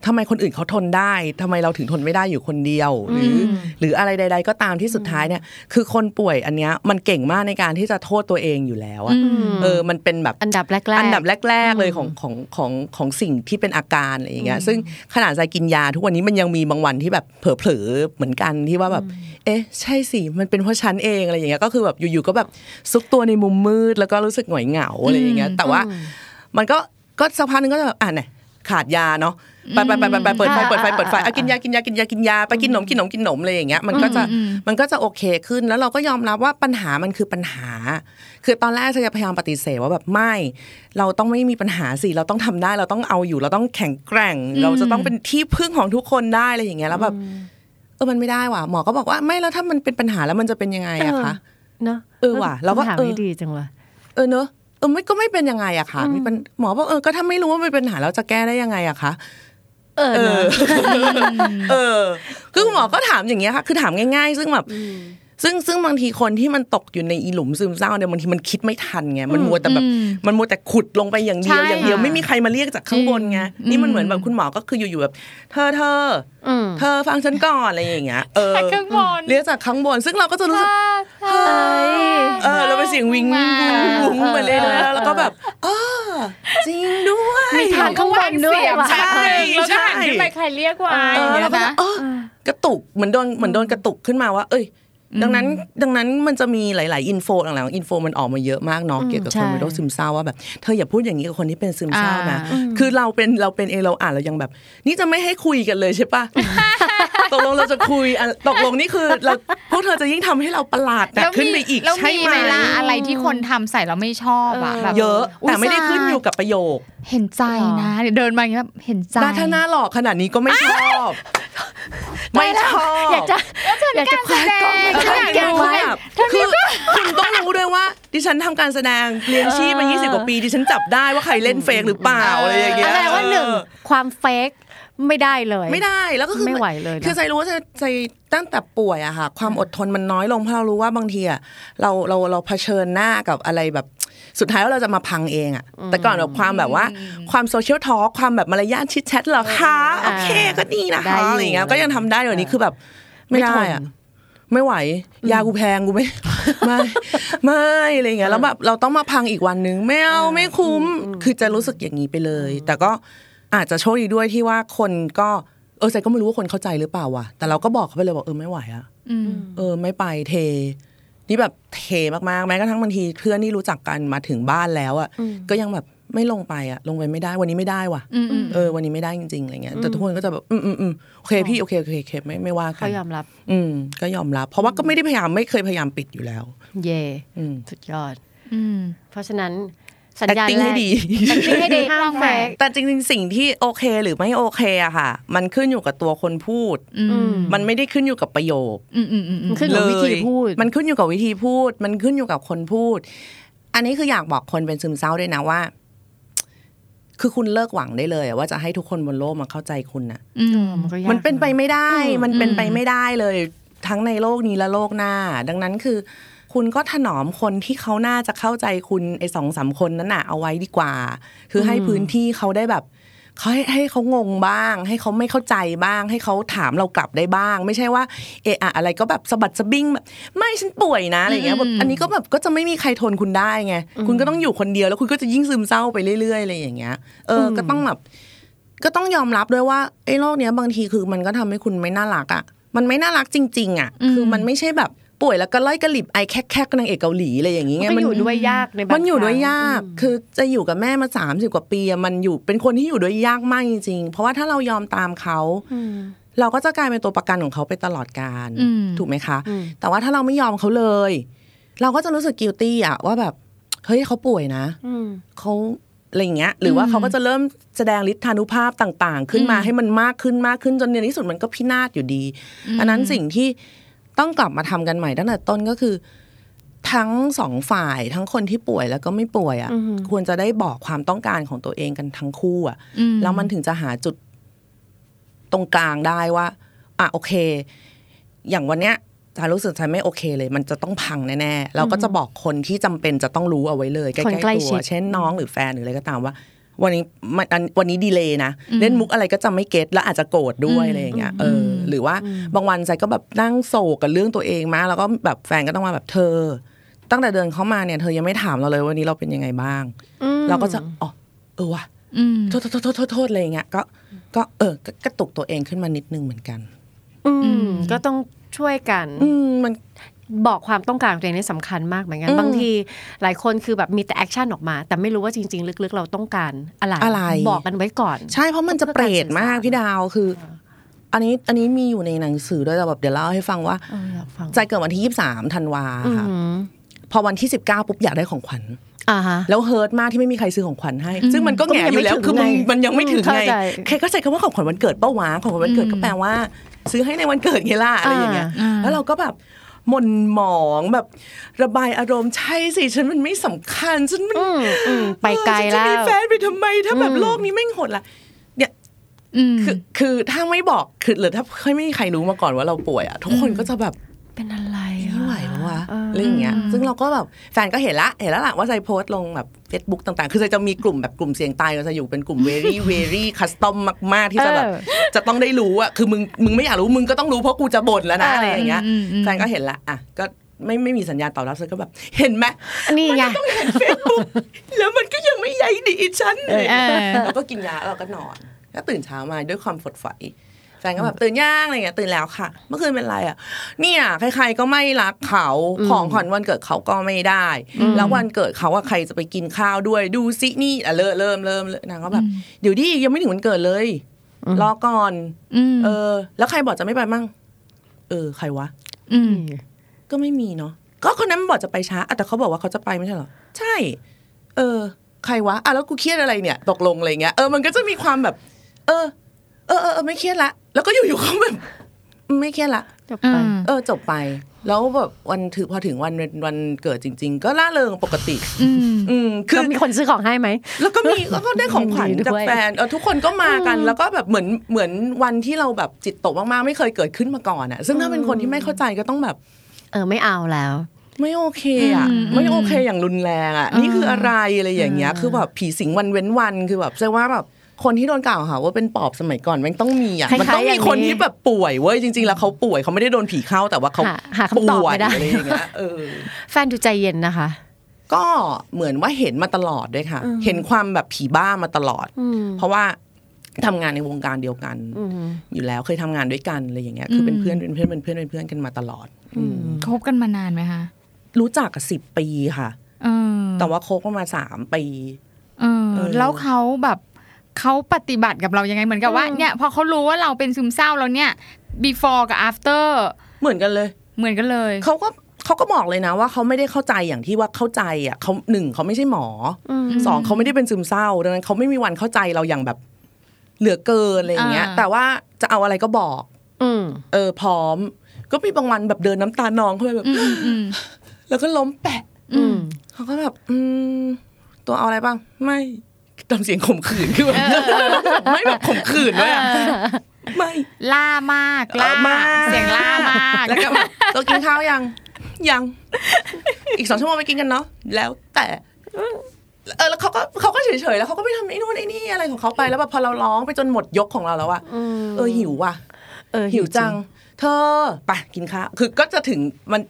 ทำไมคนอื่นเขาทนได้ทำไมเราถึงทนไม่ได้อยู่คนเดียว หรือ หรืออะไรใด ๆ ก็ตามที่สุดท้ายเนี่ย คือคนป่วยอันเนี้ยมันเก่งมากในการที่จะโทษตัวเองอยู่แล้วอะอืมเออมันเป็นแบบอันดับแรกๆอันดับแรก ๆ เลยของของของของสิ่งที่เป็นอาการอะไรอย่างเงี้ยซึ่งขนาดใจกินยา ทุกวันนี้มันยังมีบางวันที่แบบเผลอๆเหมือนกันที่ว่าแบบ เอ๊ะ ใช่สิมันเป็นเพราะฉันเองอะไรอย่างเงี้ยก็คือแบบอยู่ๆก็แบบซุกตัวในมุมมืดแล้วก็รู้สึกหงอยเหงาอะไรอย่างเงี้ยแต่ว่ามันก็ ก็สักพักหนึงก็จะแบบอะเนี่ยขาดยาเนาะไปไปไปไปไปเปิดไฟเปิดไฟเปิดไฟอะกินยากินยากินยากินยาไปกินขนมกินขนมกินขนมอะไรอย่างเงี้ยมันก็จะมันก็จะโอเคขึ้นแล้วเราก็ยอมรับว่าปัญหามันคือปัญหา คือตอนแรกจะพยายามปฏิเสธว่าแบบไม่ เราต้องไม่มีปัญหาสิเราต้องทำได้เราต้องเอาอยู่ เราต้องแข็งแกร่ง เราจะต้องเป็นที่พึ่งของทุกคนได้อะไรอย่างเงี้ยแล้วแบบเออมันไม่ได้ว่ะหมอก็บอกว่าไม่แล้วถ้ามันเป็นปัญหาแล้วมันจะเป็นยังไงอะคะเนอะเออว่ะเราก็คำถามเออนี้ดีจังเลยเออเนอะ เออไม่ก็ไม่เป็นยังไงอะค่ะมีปัญหมอบอกเออก็ถ้าไม่รู้ว่ามันเป็นปัญหาแล้วจะแก้ได้ยังไงอะคะเออเอเนออะเออคือคุณหมอก็ถามอย่างเงี้ยค่ะ คือถามง่าย ๆ ซึ่งแบบ ซึ่งซึ่งบางทีคนที่มันตกอยู่ในอีหลุมซึมเศร้าเนี่ยบางทีมันคิดไม่ทันไงมันมัวแต่แบบอืมมันมัวแต่ขุดลงไปอย่างเดียวใช่อย่างเดียวค่ะไม่มีใครมาเรียกจากข้างบนไงอืมนี่มันเหมือนแบบคุณหมอก็คืออยู่ๆแบบเธอเธออืมเธอฟังฉันก่อนอะไรอย่างเงี้ยเออแต่ข้างบนเรียกจากข้างบน ซึ่งเราก็จะรู้สึกเฮ้ยเออเราเป็นเสียงวิงวุ้งวุ้งไปเลยๆแล้วก็แบบอ๋อจริงด้วยมีทางข้างบนด้วยว่ะใช่ใช่แล้วก็หันขึ้นไปใครเรียกว่าเอออย่างเงี้แล้ยวก็นะเออกระตุกเหมือนโดนเหมือนโดนกระตุกขึ้นมาว่า เอ้ย ดังนั้นดังนั้นมันจะมีหลาย ๆ อินโฟหลังๆอินโฟมันออกมาเยอะมากเนาะเกี่ยวกับใช่คนเป็นโรคซึมเศร้าว่าแบบเธออย่าพูดอย่างนี้กับคนที่เป็นซึมเศร้านะอ่าคือเราเป็นเราเป็นเองเราอ่านเรายังแบบ นี่จะไม่ให้คุยกันเลยใช่ปะ ตกลงเราจะคุยอะตกลงนี่คือเราพวกเธอจะยิ่งทำให้เราประหลาดหนักขึ้นไปอีกแล้วใช่มีไหมเวลาอะไรที่คนทำใส่เราไม่ชอบอะแบบเยอะแต่ไม่ได้ขึ้นอยู่กับประโยค เห็นใจนะเดี๋ยวเดินมาอย่างเงี้ยแบบเห็นใจหน้าถ้าหน้าหลอกขนาดนี้ก็ไม่ชอบไม่ชอบอยากจะอยากจะคว้ากล้องมาฉันอยากแกรู้ไว้แบบคือคุณต้องรู้ด้วยว่า ดิฉันทำการแสดงเรียนชีพมา 20 กว่าปี ดิฉันจับได้ว่าใครเล่นเฟกหรือเปล่าอะไรอย่างเงี้ยแสดงว่าหนึ่งความเฟก ไม่ได้เลย ไม่ได้แล้วก็คือไม่ไหวเลยนะคือใจรู้ว่าใจใจตั้งแต่ป่วยอะค่ะ ความอดทนมันน้อยลงเพราะเรารู้ว่าบางทีอะเราเราเราเผชิญหน้ากับอะไรแบบสุดท้ายแล้วเราจะมาพังเองอะแต่ก่อนแบบความแบบว่าความโซเชียลทอ l k ความแบบมารยาทชิดแชทเหรอคะโอเคก็ดีนะได้คะอยู่อะไรอย่างเงี้ยก็ยังทำได้อยู่นี้คือแบบไม่ได้อะไม่ไหว ยากูแพงกูไม่ไม่ไม่อะไรอย่างเงี้ยแล้วแบบเราต้องมาพังอีกวันนึงไม่เอาไม่คุ้ม คือจะรู้สึกอย่างนี้ไปเลย แต่ก็ อาจจะโชคดีด้วยที่ว่าคนก็เออใจก็ไม่รู้ว่าคนเข้าใจหรือเปล่าว่ะแต่เราก็บอกเขาไปเลยบอกเออไม่ไหวอะอืมเออ ไม่ไปเท นี่แบบเทมากๆแม้กระทั่งบางทีเพื่อนที่รู้จักกันมาถึงบ้านแล้วอะก็ยังแบบไม่ลงไปอะลงไปไม่ได้วันนี้ไม่ได้ว่ะอืมอืมเออ วันนี้ไม่ได้จริงๆอะไรเงี้ยแต่ทุกคนก็จะแบบอืมอืมอืมโอเคพี่โอเคโอเคโอเคไม่ไม่ว่ากัเขานยอมรับ อืมก็ยอมรับ เพราะว่าก็ไม่ได้พยายามไม่เคยพยายามปิดอยู่แล้ว เย่อืมสุดยอด อืมเพราะฉะนั้น สัญญาณ acting แรให้กดี acting ให้ดีห้ามแฟกแต่จริงๆ สิ่งที่โอเคหรือไม่โอเคอะค่ะ มันขึ้นอยู่กับตัวคนพูดอืมมันไม่ได้ขึ้นอยู่กับประโยคอืมอืมอืมอืมขึ้นอยู่กับวิธีพูด มันขึ้นอยู่กับวิธีพูด มันขึ้นอยู่กับคนพูด อันนี้คืออยากบอกคนเป็นซึมเศร้าด้วยนะว่า คือคุณเลิกหวังได้เลยอะว่าจะให้ทุกคนบนโลกมาเข้าใจคุณนะอืมมันก็ยากมันเป็นไปไม่ได้อืมมันเป็นไปไม่ได้เลย ทั้งในโลกนี้และโลกหน้า ดังนั้นคือ คุณก็ถนอมคนที่เขาน่าจะเข้าใจคุณไอ้สองสามคนนั้นน่ะเอาไว้ดีกว่า คือให้พื้นที่เขาได้แบบเขาให้ให้เขางงบ้าง ให้เขาไม่เข้าใจบ้าง ให้เขาถามเรากลับได้บ้าง ไม่ใช่ว่าเอะอะอะไรก็แบบสะบัดสะบิ้งแบบไม่ฉันป่วยนะอะไรอย่างเงี้ยแบบอันนี้ก็แบบก็จะไม่มีใครทนคุณได้ไงคุณก็ต้องอยู่คนเดียวแล้วคุณก็จะยิ่งซึมเศร้าไปเรื่อยๆอะไรอย่างเงี้ยเอออก็ต้องแบบก็ต้องยอมรับด้วยว่าไอ้โรคเนี้ยบางทีคือมันก็ทำให้คุณไม่น่ารักอะมันไม่น่ารักจริง ๆ อะ คือมันไม่ใช่แบบ ป่วยแล้วก็ไล่กระหลิบไอแคกแคกนางเอกเกาหลีอะไรอย่างงี้ไงมันก็อยู่ด้วยยากในบางมันอยู่ด้วยครั้งยาก คือจะอยู่กับแม่มาสามสิบกว่าปีอะมันอยู่เป็นคนที่อยู่ด้วยยากมากจริงๆเพราะว่าถ้าเรายอมตามเขาเราก็จะกลายเป็นตัวประกันของเขาไปตลอดกาลอืมถูกไหมคะ แต่ว่าถ้าเราไม่ยอมเขาเลย เราก็จะรู้สึกกิลตี้อะว่าแบบเฮ้ยเขาป่วยนะอืมเขาอะไรอย่างเงี้ย หรือว่าเขาก็จะเริ่มแสดงฤทธานุภาพต่าง ๆ ขึ้นมาให้มันมากขึ้นมากขึ้นจนในที่สุดมันก็พินาศอยู่ดี อันนั้นสิ่งที่ ต้องกลับมาทำกันใหม่ตั้งแต่ต้นก็คือ ทั้งสองฝ่ายทั้งคนที่ป่วยแล้วก็ไม่ป่วยอะ่ะควรจะได้บอกความต้องการของตัวเองกันทั้งคู่อะ่ะอืมแล้วมันถึงจะหาจุดตรงกลางได้ว่า อะโอเค อย่างวันเนี้ยจารู้สึกใจไม่โอเคเลย มันจะต้องพังแน่ๆเราก็จะบอกคนที่จำเป็นจะต้องรู้เอาไว้เลย ใกล้คนใกล้ๆชิตัดวเช่นน้องหรือแฟนหรืออะไรก็ตามว่า วันนี้มันอันวันนี้ดีเลยนะเล่นมุกอะไรก็จะไม่เก็ตแล้วอาจจะโกรธด้วยอะไรอย่างเงี้ยเอออหรือว่าบางวันใจก็แบบนั่งโศกกับเรื่องตัวเองมากแล้วก็แบบแฟนก็ต้องมาแบบเธอ ตั้งแต่เดินเข้ามาเนี่ยเธอยังไม่ถามเราเลยวันนี้เราเป็นยังไงบ้าง เราก็จะอ๋อเออว่ะอืมโทษโทษโทษโทษโทษอะไรอย่างเงี้ยก็ก็เออก็กระตุกตัวเองขึ้นมานิดนึงเหมือนกัน อืมก็ต้องช่วยกัน อืมมัน บอกความต้องการของตัวเองนี่สำคัญมากเหมือนกันอืมบางทีหลายคนคือแบบมีแต่ action ออกมา แต่ไม่รู้ว่าจริง ๆ ลึกๆ เราต้องการอะไรอะไรบอกกันไว้ก่อน ใช่เพราะมันจะเปรตมากพี่ดาวคือ อันนี้อันนี้มีอยู่ในหนังสือด้วยแต่แบบเดี๋ยวเล่าให้ฟังว่าเอออยากฟังทรายเกิดวันที่ยี่สามธันวาอืมค่ะพอวันที่สิบเก้าปุ๊บอยากได้ของขวัญอ่าฮะแล้วเฮิร์ตมากที่ไม่มีใครซื้อของขวัญให้ ซึ่งมันก็ก็แง่มันยังอยู่แล้วไม่ถึงคือมันไงมันยังไม่ถึงเข้าไงใจใครก็ใช้คำว่าของขวัญวันเกิดเป้าวะของขวัญวันเกิดก็แปลว่า ซื้อให้ในวันเกิดไงล่ะอะไรอย่างเงี้ยอ่าแล้วเราก็แบบ หม่นหมองแบบระบายอารมณ์ใช่สิฉันมันไม่สำคัญฉันมันอืมอืมไปไกลเออฉันแล้จะมีวแฟนไปทำไม ถ้าแบบโลกนี้ไม่งโหดละเนี่ยอืมคือคือถ้าไม่บอกคือหรือถ้าไม่มีใครรู้มาก่อนว่าเราป่วยอะทุกคนก็จะแบบเป็นอะไรไม่ไหว แล้ววะเออเรื่องเงี้ยซึ่งเราก็แบบแฟนก็เห็นละเห็นแล้วล่ะว่าใจโพสต์ลงแบบ Facebook ต่างๆ คือใจจะมีกลุ่มแบบกลุ่มเสียงตายเราจะอยู่เป็นกลุ่ม very very custom มาก ๆ ที่จะแบบเออจะต้องได้รู้อะคือมึงมึงไม่อยากรู้มึงก็ต้องรู้เพราะกูจะบ่นแล้วนะอะไรอย่างเงี้ยอืมอืมแฟนก็เห็นละอะก็ไม่ไม่มีสัญญาณตอบรับฉันก็แบบ เห็นไหมอันนี้ไงแล้วมันก็ยังไม่ใยดีฉันเลยเออเราก็กินยาแล้วเราก็นอน แล้วตื่นเช้ามาด้วยความฝดใส แฟนก็แบบตื่นย่างอะไรเงี้ยตื่นแล้วค่ะ เมื่อคืนเป็นไรอะ เนี่ยใครๆก็ไม่รักเขาของขวัญวันเกิดเขาก็ไม่ได้ แล้ววันเกิดเขาว่าใครจะไปกินข้าวด้วยดูซินี่อะเริ่มเริ่มเริ่มเริ่มนางก็แบบเดี๋ยวดิยังไม่ถึงวันเกิดเลยรอก่อนอืมเออ แล้วใครบอกจะไม่ไปมั่งเออ ใครวะอืมก็ไม่มีเนาะก็คนนั้นบอกจะไปช้าอะแต่เขาบอกว่าเขาจะไปไม่ใช่เหรอใช่ เออ ใครวะอะแล้วกูเครียดอะไรเนี่ยตกลงอะไรเงี้ยเออมันก็จะมีความแบบ เออ เออเออเออไม่เครียดละ แล้วก็อยู่ๆเขาแบบไม่เครียดละจบไปอืมเออจบไป แล้วแบบวันถือพอถึงวันวันเกิดจริง ๆ ก็ล่าเริงปกติ อืมอืมคืก็อมีคนซื้อของให้ไหมแล้วก็มีแล้วก็ได้ของขวัญดีด้วยจากแฟนเออทุกคนก็มากัน แล้วก็แบบเหมือนเหมือนวันที่เราแบบจิตตกมากๆ ไม่เคยเกิดขึ้นมาก่อนอะ ซึ่งถ้าเป็นคนที่ไม่เข้าใจก็ต้องแบบ เออไม่เอาแล้ว ไม่โอเคอะอืมไม่โอเคอย่างรุนแรงอะอืมนี่คืออะไรอะไรอย่างเงี้ย คือแบบผีสิงวันเว้นวันคือแบบแสดงว่าแบบ คนที่โดนกล่าวหาว่าเป็นปอบสมัยก่อนมันต้องมีอะคล้ายๆมันต้องมีคนอย่างนี้ที่แบบป่วยเว้ยจริง ๆ แล้วเขาป่วยเขาไม่ได้โดนผีเข้าแต่ว่าเขาหาหาคำตอบป่วยไม่ได้อะไรอย่างเงี้ยเออแฟนดูใจเย็นนะคะก็เหมือนว่าเห็นมาตลอดด้วยค่ะ เห็นความแบบผีบ้ามาตลอดอืมเพราะว่าทำงานในวงการเดียวกันอืมอยู่แล้วเคยทำงานด้วยกันอะไรอย่างเงี้ยคือเป็นเพื่อนเป็นเพื่อนเป็นเพื่อนเป็นเพื่อนกันมาตลอดอืมคบกันมานานไหมคะรู้จักกับสิบปีค่ะเออแต่ว่าคบกันมาสามปีเออเออแล้วเขาแบบ เขาปฏิบัติกับเรายังไงเหมือนกับว่าเนี่ยพอเขารู้ว่าเราเป็นซึมเศร้าแล้วเนี่ย before กับ after เหมือนกันเลย เหมือนกันเลยเขาก็เขาก็บอกเลยนะว่าเขาไม่ได้เข้าใจอย่างที่ว่าเข้าใจอะเขาหนึ่งเขาไม่ใช่หมออสองเขาไม่ได้เป็นซึมเศร้าดังนั้นเขาไม่มีวันเข้าใจเราอย่างแบบ เหลือเกินอะไรอย่างเงี้ยอ่าแต่ว่าจะเอาอะไรก็บอกอืมเออ พร้อม ก็มีบางวันแบบเดินน้ำตานองเข้าไปแบบอืมอืมแล้วก็ล้มแปะอืมเขาก็แบบ อืมตัวเอาอะไรบ้างไม่ ทำเสียงข่มขืนคือแบบไม่แบบข่มขืนด้วยอะไม่ล่ามากล่าเออมากเสียงล่ามากแล้วก็แบบตัวกินข้าวยังยัง อีกสองชั่วโมงไปกินกันเนาะแล้วแต่เออแล้วเขาก็เขาก็เฉยๆแล้วเขาก็ไปทำไอ้นู่นไอ้นี่อะไรของเขาไปแล้วแบบพอเราร้องไปจนหมดยกของเราแล้วอะเออหิวว่ะ เออหิวจัง เธอไปกินข้าวคือก็จะถึงมัน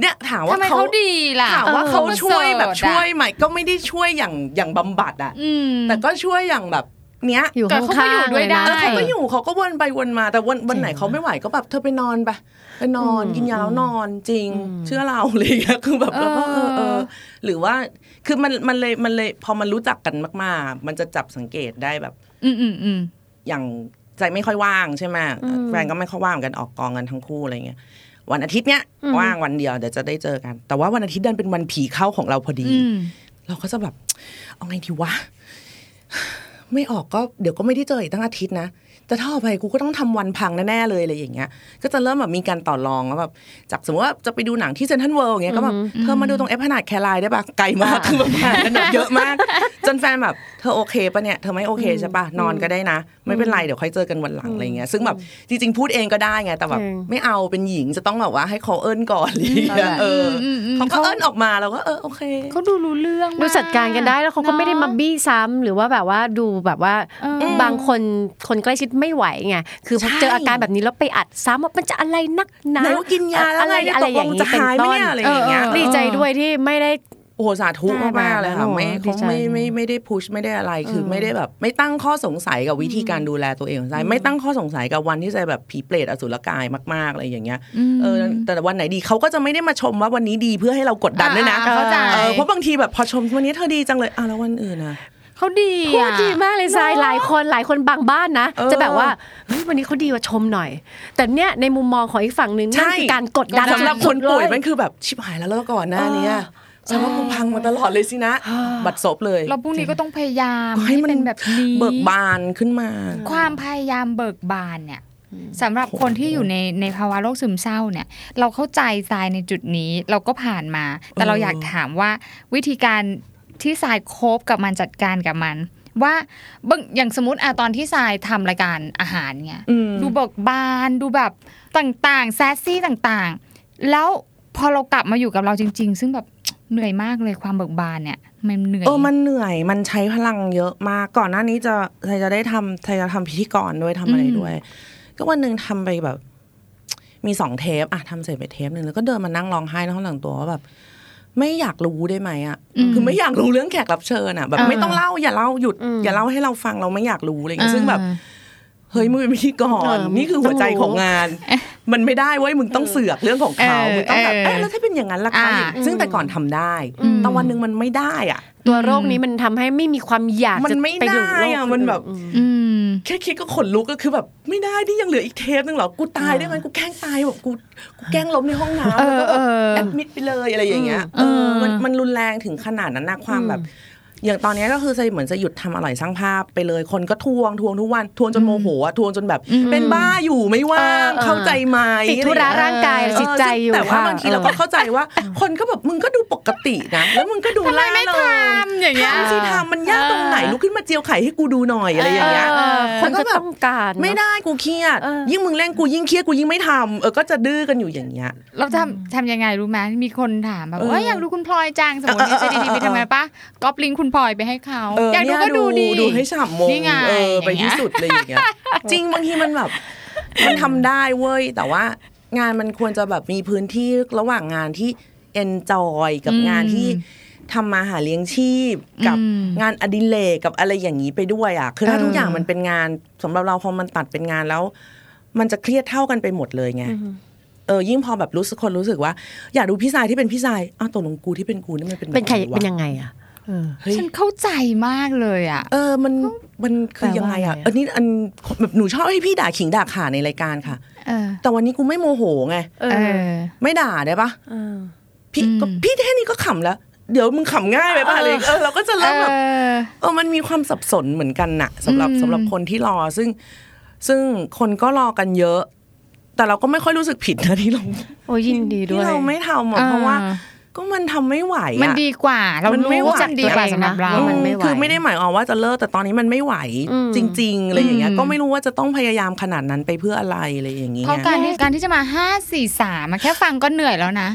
เนี่ยถามว่าทำไมเขาดีล่ะถามว่าเขาช่วยแบบประเสริฐอะช่วยไหมก็ไม่ได้ช่วยอย่างอย่างบำบัดอะอืมแต่ก็ช่วยอย่างแบบเนี้ยอยู่แต่ข้างเขาก็อยู่ๆด้วยเลยนะได้เออเขาก็อยู่เขาก็วนไปวนมาแต่วันวันไหนเขาไม่ไหวก็แบบเธอไปนอนไปไปนอนกินยาแล้วนอนจริง เชื่อเราอะไรอย่างเงี้ยคือแบบเราก็เออเออหรือว่าคือมันมันเลยมันเลยพอมันรู้จักกันมาก ๆ มันจะจับสังเกตได้แบบ อืมอืมอืมอย่างใจไม่ค่อยว่างใช่ไหมแฟนก็ไม่ค่อยว่างเหมือนกันออกกองกันทั้งคู่อะไรเงี้ย วันอาทิตย์เนี้ยว่างวันเดียวเดี๋ยวจะได้เจอกัน แต่ว่าวันอาทิตย์ดันเป็นวันผีเข้าของเราพอดีอืมเราก็จะแบบเอาไงดีวะไม่ออกก็เดี๋ยวก็ไม่ได้เจออีกตั้งอาทิตย์นะ แต่ถ้าออกไปกูก็ต้องทำวันพังแน่ๆเลยอะไรอย่างเงี้ย ก็จะเริ่มแบบมีการต่อรองแล้วแบบจากสมมติว่าจะไปดูหนังที่เซนทรัลเวิลด์อย่างเงี้ยก็แบบเธอมาดูตรงเอฟขนาดแคลายได้ปะไกลมากคือแบบห่างกันแบบเยอะมาก จนแฟนแบบเธอโอเคปะเนี่ยเธอไม่โอเคใช่ปะนอนก็ได้นะ ไม่เป็นไรเดี๋ยวค่อยเจอกันวันหลังอะไรเงี้ยซึ่งแบบจริงๆพูดเองก็ได้ไงแต่แบบจริงไม่เอาเป็นหญิงจะต้องแบบว่าให้เขาเอิ้นก่อนอะไรอย่างเงี้ยเอออมอืมเขาก็เอิ้นออกมาเราก็เออโอเคเขาดูรู้เรื่องมดูจัดการกันได้แล้วเขาก็ไม่ได้มาบี้ซ้ำหรือว่าแบบว่าดูแบบว่าเออบางคนคนใกล้ชิดไม่ไหวไงคือพอใช่เจออาการแบบนี้แล้วไปอัดซ้ำว่ามันจะอะไรนักหนาไหนว่ากินยาแล้วอะไรไงอะไรอย่างตกลงนี้จะเป็นหายไหมต้นเนี่ยอะไรอย่างเงี้ยเออดีใจด้วยที่ไม่ได้โอ้โหสาธุได้มากๆเลยค่ะแบบนั้นไม่โอ้เขาดีใจไม่ไม่ไม่ได้พุชไม่ได้อะไรคือไม่ได้แบบ ไม่ตั้งข้อสงสัยกับวิธีการดูแลตัวเองของใจไม่ตั้งข้อสงสัยกับวันที่ใจแบบผีเปรตอสุรกายมากๆอะไรอย่างเงี้ยเออแต่วันไหนดีเขาก็จะไม่ได้มาชมว่าวันนี้ดีเพื่อให้เรากดดันด้วยนะอ่าเข้าใจเออเพราะบางทีแบบพอชมวันนี้เธอดีจังเลยอะแล้ววันอื่นอะ เขาดีพูดอะดีมากเลยทรายหลายคนหลายคนบางบ้านนะเออจะแบบว่าเฮ้ยวันนี้เขาดีกว่าชมหน่อย แต่เนี้ยในมุมมองของอีกฝั่งหนึ่งนั่นคือการกดดันสำหรับคนสุดๆป่วยเลมันคือแบบชิบหายแล้วแล้วก่อนหน้าเนี้ยฉันว่ากูพังมาตลอดเลยสินะ บัดซบเลยเราพรุ่งนี้ก็ต้องพยายามให้ให้มันเป็นแบบนี้เบิกบานขึ้นมา ความพยายามเบิกบานเนี่ยสำหรับคนที่อยู่ในในภาวะโรคซึมเศร้าเนี่ย เราเข้าใจทรายในจุดนี้เราก็ผ่านมา แต่เราอยากถามว่าวิธีการ ที่ทรายโคบกับมันจัดการกับมัน ว่าบางอย่างสมมติอะตอนที่ทรายทำรายการอาหารเนี่ยอืมดูเบิกบานดูแบบต่างๆแซสซี่ต่างๆ แล้วพอเรากลับมาอยู่กับเราจริง ๆ ซึ่งแบบเหนื่อยมากเลยความเบิกบานเนี่ยมันเหนื่อยเออมันเหนื่อยมันใช้พลังเยอะมากก่อนหน้านี้จะไทยจะได้ทำไทยจะทำพิธีกรด้วยทำอะไรอืมด้วย ก็วันหนึ่งทำไปแบบ มีสองเทปอะทำเสร็จไปเทปหนึ่งแล้วก็เดินมานั่งร้องไห้ในห้องหลังตัวว่าแบบ ไม่อยากรู้ได้ไหมอะคือไม่อยากรู้เรื่องแขกรับเชิญอะแบบไม่ต้องเล่าอย่าเล่าหยุด อย่าเล่าให้เราฟังเราไม่อยากรู้อะไรอย่างเงี้ยซึ่งแบบเฮ้ยมึงเป็นพิธีกรเออนี่คือหัวใจของงาน มันไม่ได้เว้ยมึงต้องเสือกเรื่องของเขาเออมึงต้องแบบเออเอ๊ะแล้วถ้าเป็นอย่างนั้นล่ะคะอ่าซึ่งแต่ก่อนทำได้แต่วันหนึ่งมันไม่ได้อะ ตัวโรคนี้มันทำให้ไม่มีความอยากมันจะไม่ไปดูได้โรคอะมันแบบอืมแค่คิดก็ขนลุกก็คือแบบไม่ได้ที่ยังเหลืออีกเทปนึงเหรอกูตายได้ไหมกูแกล้งตายแบบกูกูแกล้งล้มในห้องน้ำเอแล้วอก็แบบเออแอดมิดไปเลยอะไรอย่างเงี้ยเออเออมันมันรุนแรงถึงขนาดนั้นนะความแบบ อย่างตอนนี้ก็คือจะเหมือนจะหยุดทำอร่อยสร้างภาพไปเลย คนก็ทวงทวงทุกวันทวงจนโมโหอะทวงจนแบบ เป็นบ้าอยู่ไม่ว่างเออเออเข้าใจไหมติดธุระร่างกายเออจิตใจอยู่แต่ว่าค่ะบางทีเราก็เข้าใจว่า คนก็แบบมึงก็ดูปกตินะ แล้วมึงก็ดูทำไมล่าไม่เริงทำอย่างเงี้ยทำสิทำมันยากตรงไหนลุกขึ้นมาเจียวไข่ให้กูดูหน่อยอะไรอย่างเงี้ยเออคคนนก็ก็แบบต้องการเนอะไม่ได้กูเครียดเออยิ่งมึงเล่นกูยิ่งเครียดกูยิ่งไม่ทำเออก็จะดื้อกันอยู่อย่างเงี้ยเราทำทำยังไงรู้ไหมมีคนถามแบบเออว่าอยากดูคุณพลอยจังสมมติเออเออจะดีๆไปทำไงปะก๊อปลิงก์คุณพลอยไปให้เขาเอออยากดูเนี่ยก็ดูดีดูให้ฉ่ำมงนี่ไงเออไปอย่างเงี้ที่ยสุดเลยอย่างเงี้ยจริงบางทีมันแบบมันทำได้เว้ย แต่ว่างานมันควรจะแบบมีพื้นที่ระหว่างงานที่ enjoy กับงานที่ทำมาหาเลี้ยงชีพ กับงานอดิเรกกับอะไรอย่างนี้ไปด้วยอะคือถ้าทุกอย่างมันเป็นงานสำหรับเราพอมันตัดเป็นงานแล้ว มันจะเครียดเท่ากันไปหมดเลยไงเออยิ่งพอแบบรู้สึกคนรู้สึกว่า อยากดูพี่สายที่เป็นพี่สายอ้าวตกลงกูที่เป็นกูนี่มันเป็นแบบเป็นใครไหวะเป็นยังไงอะเออเฮ้ย ฉันเข้าใจมากเลยอะ เออมันมันคือยังไงอะแปลว่าไงอะอันนี้อันแบบหนูชอบให้พี่ด่าขิงด่าข่าในรายการค่ะเออแต่วันนี้กูไม่โมโหไงเอเอออไม่ด่าได้ปะเออพี่ก็พี่แค่นี้ก็ขำแล้ว เดี๋ยวมึงขำง่ายไปป่ะอะไรเออเราก็จะเอเริ่มแบบอเออมันมีความสับสนเหมือนกันน่ะสำหรับอืมสำหรับคนที่รอซึ่ง ซึ่งคนก็รอกันเยอะ แต่เราก็ไม่ค่อยรู้สึกผิดนะที่เราโอ้ยินดีด้ที่วยเราไม่ทำอะเพราะว่า ก็มันทำไม่ไหวอะมันดีกว่า เรามันรู้ไม่ไหวว่ามันดีกว่าสำหรับเราว่ามันไม่ไหวคือไม่ได้หมายความว่าจะเลิกแต่ตอนนี้มันไม่ไหวอืมจริงๆอะไรอย่างเงี้ยอืมก็ไม่รู้ว่าจะต้องพยายามขนาดนั้นไปเพื่ออะไรอะไรอย่างเงี้ยเพราะการที่การที่จะมาห้าสี่สามแค่ฟังก็เหนื่อยแล้วนะ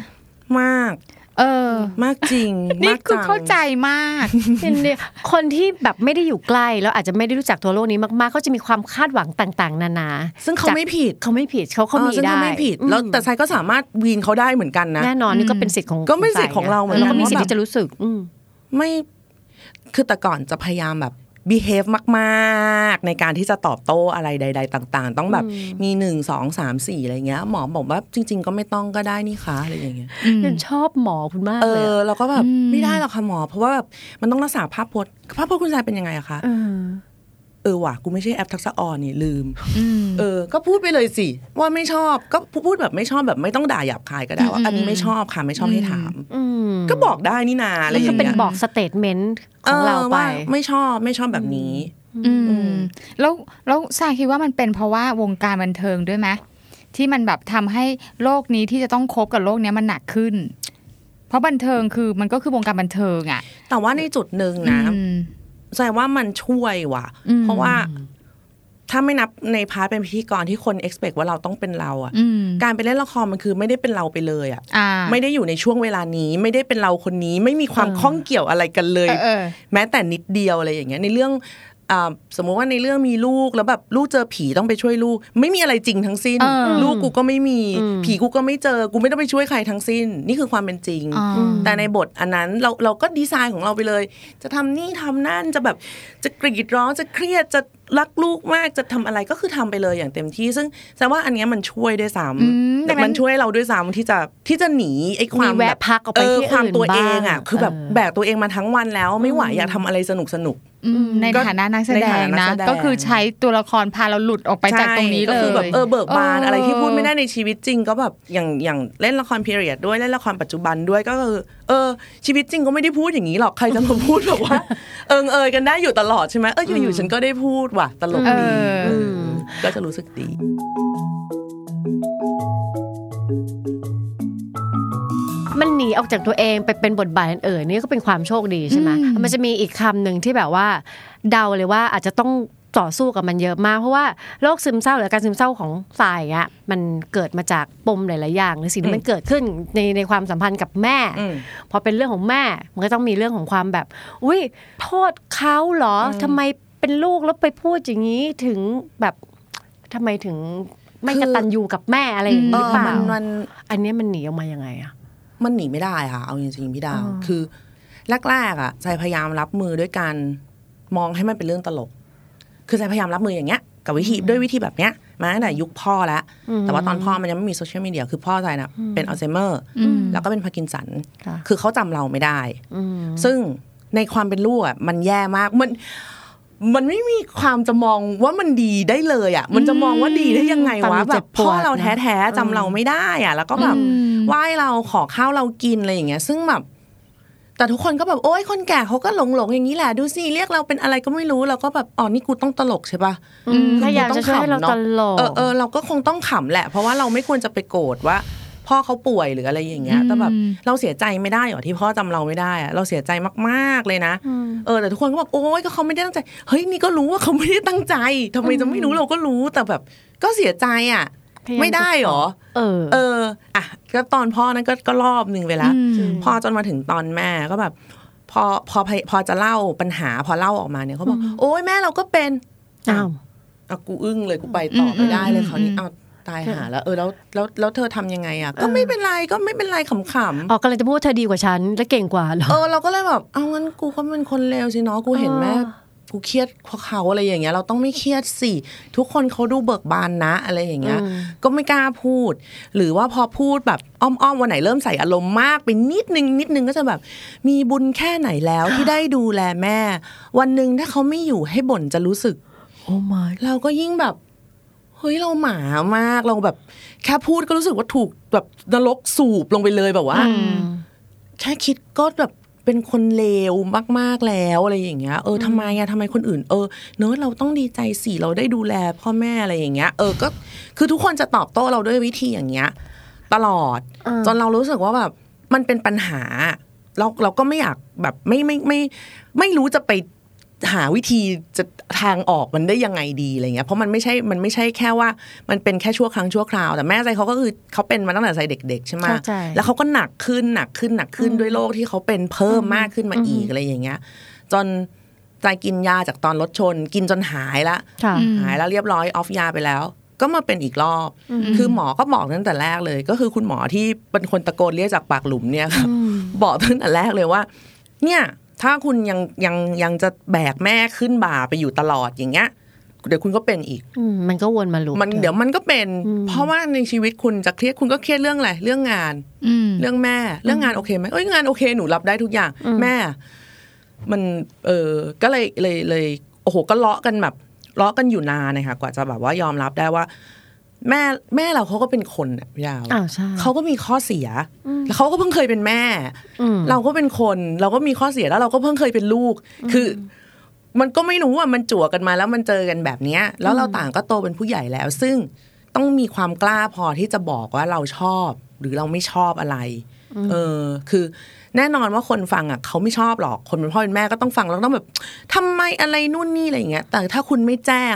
มาก เออ มากจริงนี่มากคือจังเข้าใจมากยินดีคนที่แบบไม่ได้อยู่ใกล้แล้วอาจจะไม่ได้รู้จักทั่วโลกนี้มากๆเขาจะมีความคาดหวังต่างๆ นานา ซึ่งเขาจากไม่ผิดเขาไม่ผิดเขาเขาออมีซึ่งได้เขาไม่ผิด แล้วอืมแต่ไซก็สามารถวีนเขาได้เหมือนกันนะแน่นอนนี่ก็เป็นสิทธิ์ของก็เป็นสิทธิ์ของเราเหมือนกันแล้วก็มีสิทธิ์ว่าแบบที่จะรู้สึกอืมไม่คือแต่ก่อนจะพยายามแบบ behave มาก ๆ ในการที่จะตอบโต้อะไรใด ๆ ต่าง ๆ ต้องแบบมีหนึ่งสองสามสี่อะไรเงี้ย หมอบอกว่าจริง ๆ ก็ไม่ต้องก็ได้นี่คะอะไรอย่างเงี้ยยังชอบหมอคุณมากเอเลยออะเราก็แบบไม่ได้หรอกค่ะหมอ เพราะว่าแบบมันต้องรักษาภาพพจน์ภาพพจน์คุณทรายเป็นยังไงอะคะ เออเออว่ะกูไม่ใช่แอปทักษะออนนี่ลืมเออ ก็พูดไปเลยสิ ว่าไม่ชอบก็พูดแบบไม่ชอบแบบไม่ต้องด่าหยาบคายก็ได้ว่าอันนี้ไม่ชอบค่ะไม่ชอบให้ถามอืมก็บอกได้นี่นาอะไรแล้วอก็ย่างเป็นเงี้ยบอก statement ของเราไปว่ไม่ชอบไม่ชอบแบบนี้อืมแล้วแล้วทรายคิดว่ามันเป็นเพราะว่าวงการบันเทิงด้วยไหมที่มันแบบทำให้โรคนี้ที่จะต้องคบกับโรคเนี้ยมันหนักขึ้น เพราะบันเทิงคือมันก็คือวงการบันเทิงอะแต่ว่าในจุดหนึ่งนะอืม แสดงว่ามันช่วยว่ะอืมเพราะว่าถ้าไม่นับใน part เป็นพิธีกรที่คน expect ว่าเราต้องเป็นเราอะอืมการไปเล่นละครมันคือไม่ได้เป็นเราไปเลยอะอ่าไม่ได้อยู่ในช่วงเวลานี้ ไม่ได้เป็นเราคนนี้ ไม่มีความข้องเกี่ยวอะไรกันเลยเออเออแม้แต่นิดเดียวอะไรอย่างเงี้ย ในเรื่องอ่า สมมุติว่าในเรื่องมีลูกแล้วแบบลูกเจอผีต้องไปช่วยลูก ไม่มีอะไรจริงทั้งสิ้นเออลูกกูก็ไม่มีอืมผีกูก็ไม่เจอกูไม่ต้องไปช่วยใครทั้งสิ้น นี่คือความเป็นจริงอ่าแต่ในบทอันนั้นเราเราก็ดีไซน์ของเราไปเลย จะทำนี่ทำนั่นจะแบบจะกรีดร้องจะเครียดจะรักลูกมากจะทำอะไรก็คือทำไปเลยอย่างเต็มที่ ซึ่งแสดงว่าอันเนี้ยมันช่วยด้วยซ้อืมำดังนั้นมันช่วยเราด้วยซ้ำที่จะที่จะหนีไอ้ความมีแวะแบบพักออกไปเออที่ความอื่นตัวเองบ้าอะงคือแบบเออแบกตัวเองมาทั้งวันแล้วไม่ไหวอยากทำอะไรสนุกสนุกอืม ในก็ฐานะนักแสในดฐางนะนักนะแสดงก็คือใช้ตัวละครพาเราหลุดออกไปจากตรงนี้เลก็ยคือแบบเออเบิกบานเออออะไรที่พูดไม่ได้ในชีวิตจริง ก็แบบอย่างอย่างเล่นละครพีเรียดด้วยเล่นละครปัจจุบันด้วยก็คือเออ ชีวิตจริงก็ไม่ได้พูดอย่างนี้หรอกใครจะมาพูดแบบว่า เอิงเอยกันได้อยู่ตลอดใช่ไหมเอออยู่ๆฉันก็ได้พูดว่ะตลกดีเออเออก็จะรู้สึกดี มันหนีออกจากตัวเองไปเป็นบทบาทอื่นๆนี่ก็เป็นความโชคดีใช่ไหมอืมมันจะมีอีกคำหนึ่งที่แบบว่า เดาเลยว่าอาจจะต้องต่อสู้กับมันเยอะมาก เพราะว่าโรคซึมเศร้าหรืออาการซึมเศร้าของฝ่ายอะมันเกิดมาจากปมหลาย ๆ อย่างหรือสิ่งที่มันเกิดขึ้นในในความสัมพันธ์กับแม่อืมพอเป็นเรื่องของแม่ มันก็ต้องมีเรื่องของความแบบ อุ้ยโทษเขาเหรอทำไมเป็นลูกแล้วไปพูดอย่างนี้ถึงแบบทำไมถึงไม่คือกตัญญูกับแม่อะไรอย่างนี้เอหรืออเปล่ามันมันอันเนี้ยมันหนีออกมายังไงอะ มันหนีไม่ได้ค่ะ เอาจริงๆพี่ดาวอ๋อคือแรกๆอะทรายพยายามรับมือด้วยการมองให้มันเป็นเรื่องตลก คือทรายพยายามรับมืออย่างเงี้ย กับวิธีด้วยวิธีแบบเนี้ยมาตั้งแต่ยุคพ่อแล้ว แต่ว่าตอนพ่อมันยังไม่มีโซเชียลมีเดีย คือพ่อทรายนะเป็นอัลไซเมอร์ แล้วก็เป็นพาร์กินสันค่ะคือเขาจำเราไม่ได้อืมซึ่งในความเป็นลูกอะมันแย่มากมัน มันไม่มีความจะมองว่ามันดีได้เลยอะ มันจะมองว่าดีได้ยังไงความวะเจ็แบบบพ่อปวดเรานะแท้ๆจำเราไม่ได้อะ แล้วก็แบบไหว้เราขอข้าวเรากินอะไรอย่างเงี้ย ซึ่งแบบแแต่ทุกคนก็แบบโอ๊ยคนแก่เขาก็หลงหลงๆอย่างนี้แหละดูสิเรียกเราเป็นอะไรก็ไม่รู้เราก็แบบอ๋อนี่กูต้องตลกใช่ปะอืมพยายามจะช่วยให้เราตลกเออเออเราก็คงต้องขำแหละ เพราะว่าเราไม่ควรจะไปโกรธว่า พ่อเขาป่วยหรืออะไรอย่างเงี้ยแต่แบบเราเสียใจไม่ได้หรอที่พ่อจำเราไม่ได้อะเราเสียใจมากๆเลยนะเออแต่ทุกคนก็บอกโอ๊ยก็เขาไม่ได้ตั้งใจเฮ้ยนี่ก็รู้ว่าเขาไม่ได้ตั้งใจทำไมจะไม่รู้เราก็รู้แต่แบบ ก็เสียใจอะพยายามจะไม่ได้หรอ เออ เออ อะ ก็ตอนพ่อนั้นก็ก็รอบหนึ่งไปแล้วอืมพอจนมาถึงตอนแม่ก็แบบพอพอพอพอจะเล่าปัญหา พอเล่าออกมาเนี่ยเขาบอก โอ้ยแม่เราก็เป็น อ้าวอะกูอึ้งเลยกูไปต่อไม่ได้เลยอืมคราวนี้อืมเอา ตายหาแล้วเออแล้วแล้วแล้วเธอทำยังไงอะก็ไม่เป็นไรก็ไม่เป็นไรขำออกกำลังจะพูดว่าเธอดีกว่าฉันและเก่งกว่าเหรอๆเออเราก็เลยแบบเอางั้นกูก็เป็นคนเลวสิเนาะกูเห็นแม่เออกูเครียดเพราะเขาอะไรอย่างเงี้ย เราต้องไม่เครียดสิ ทุกคนเขาดูเบิกบานนะ อะไรอย่างเงี้ย ก็ไม่กล้าพูด หรือว่าพอพูดแบบอ้อมๆวันไหนเริ่มใส่อารมณ์มากไปนิดนึงนิดนึงก็จะแบบ มีบุญแค่ไหนแล้วที่ได้ดูแลแม่ วันหนึ่งถ้าเขาไม่อยู่ให้บ่นจะรู้สึก โอ้ my เราก็ยิ่งแบบ เฮ้ยเราหมามากเราแบบ แค่พูดก็รู้สึกว่าถูกแบบนรกสูบลงไปเลยแบบว่าแค่คิดก็แบบเป็นคนเลวมาก ๆ แล้วอะไรอย่างเงี้ย เออทำไมอะทำไมคนอื่น เออ เนอะเราต้องดีใจสิเราได้ดูแลพ่อแม่อะไรอย่างเงี้ย เออก็คือทุกคนจะตอบโต้เราด้วยวิธีอย่างเงี้ย ตลอดอ่าจนเรารู้สึกว่าแบบมันเป็นปัญหาเราเราก็ไม่อยากแบบไม่ไม่ไม่ไม่รู้จะไป หาวิธีจะทางออกมันได้ยังไงดีอะไรเงี้ยเพราะมันไม่ใช่มันไม่ใช่แค่ว่ามันเป็นแค่ชั่วครั้งชั่วคราว แต่แม่ใจเขาก็คือเขาเป็นมาตั้งแต่ใจเด็ก ๆ ใช่ไหมเข้าใจแล้วเขาก็หนักขึ้นหนักขึ้นหนักขึ้นด้วยโรคที่เขาเป็นเพิ่มมากขึ้นมาอีกอะไรอย่างเงี้ย จนใจกินยาจากตอนรถชน กินจนหายละค่ะหายแล้วเรียบร้อยออฟยาไปแล้ว ก็มาเป็นอีกรอบ คือหมอก็บอกตั้งแต่แรกเลย ก็คือคุณหมอที่เป็นคนตะโกนเรียกจากปากหลุมเนี่ยครับบอกตั้งแต่แรกเลยว่า เนี่ย ถ้าคุณยังยังยังจะแบกแม่ขึ้นบ่าไปอยู่ตลอดอย่างเงี้ยเดี๋ยวคุณก็เป็นอีกอืมมันก็วนมาลูปมันเดี๋ยวมันก็เป็น เพราะว่าในชีวิตคุณจะเครียดคุณก็เครียดเรื่องอะไรเรื่องงานอืมเรื่องแม่ เรื่องงานโอเคไหมเอ้ยงานโอเคหนูรับได้ทุกอย่าง แม่ มันเออก็เลยเลยเลยโอ้โหก็เลาะกันแบบเลาะกันอยู่นานนะคะกว่าจะแบบว่ายอมรับได้ว่า แม่แม่เราเขาก็เป็นคนอะพี่ดาวอ้าวใช่เขาก็มีข้อเสีย แล้วเขาก็เพิ่งเคยเป็นแม่อืมเราก็เป็นคน เราก็มีข้อเสียแล้วเราก็เพิ่งเคยเป็นลูก คือ มันก็ไม่รู้ว่ามันจั่วกันมาแล้วมันเจอกันแบบเนี้ย แล้วเราต่างก็โตเป็นผู้ใหญ่แล้ว ซึ่งต้องมีความกล้าพอที่จะบอกว่าเราชอบ หรือเราไม่ชอบอะไร เออ คือแน่นอนว่าคนฟังอะเขาไม่ชอบหรอกคนเป็นพ่อเป็นแม่ก็ต้องฟังแล้วต้องแบบทำไมอะไรนู่นนี่อะไรอย่างเงี้ย แต่ถ้าคุณไม่แจ้ง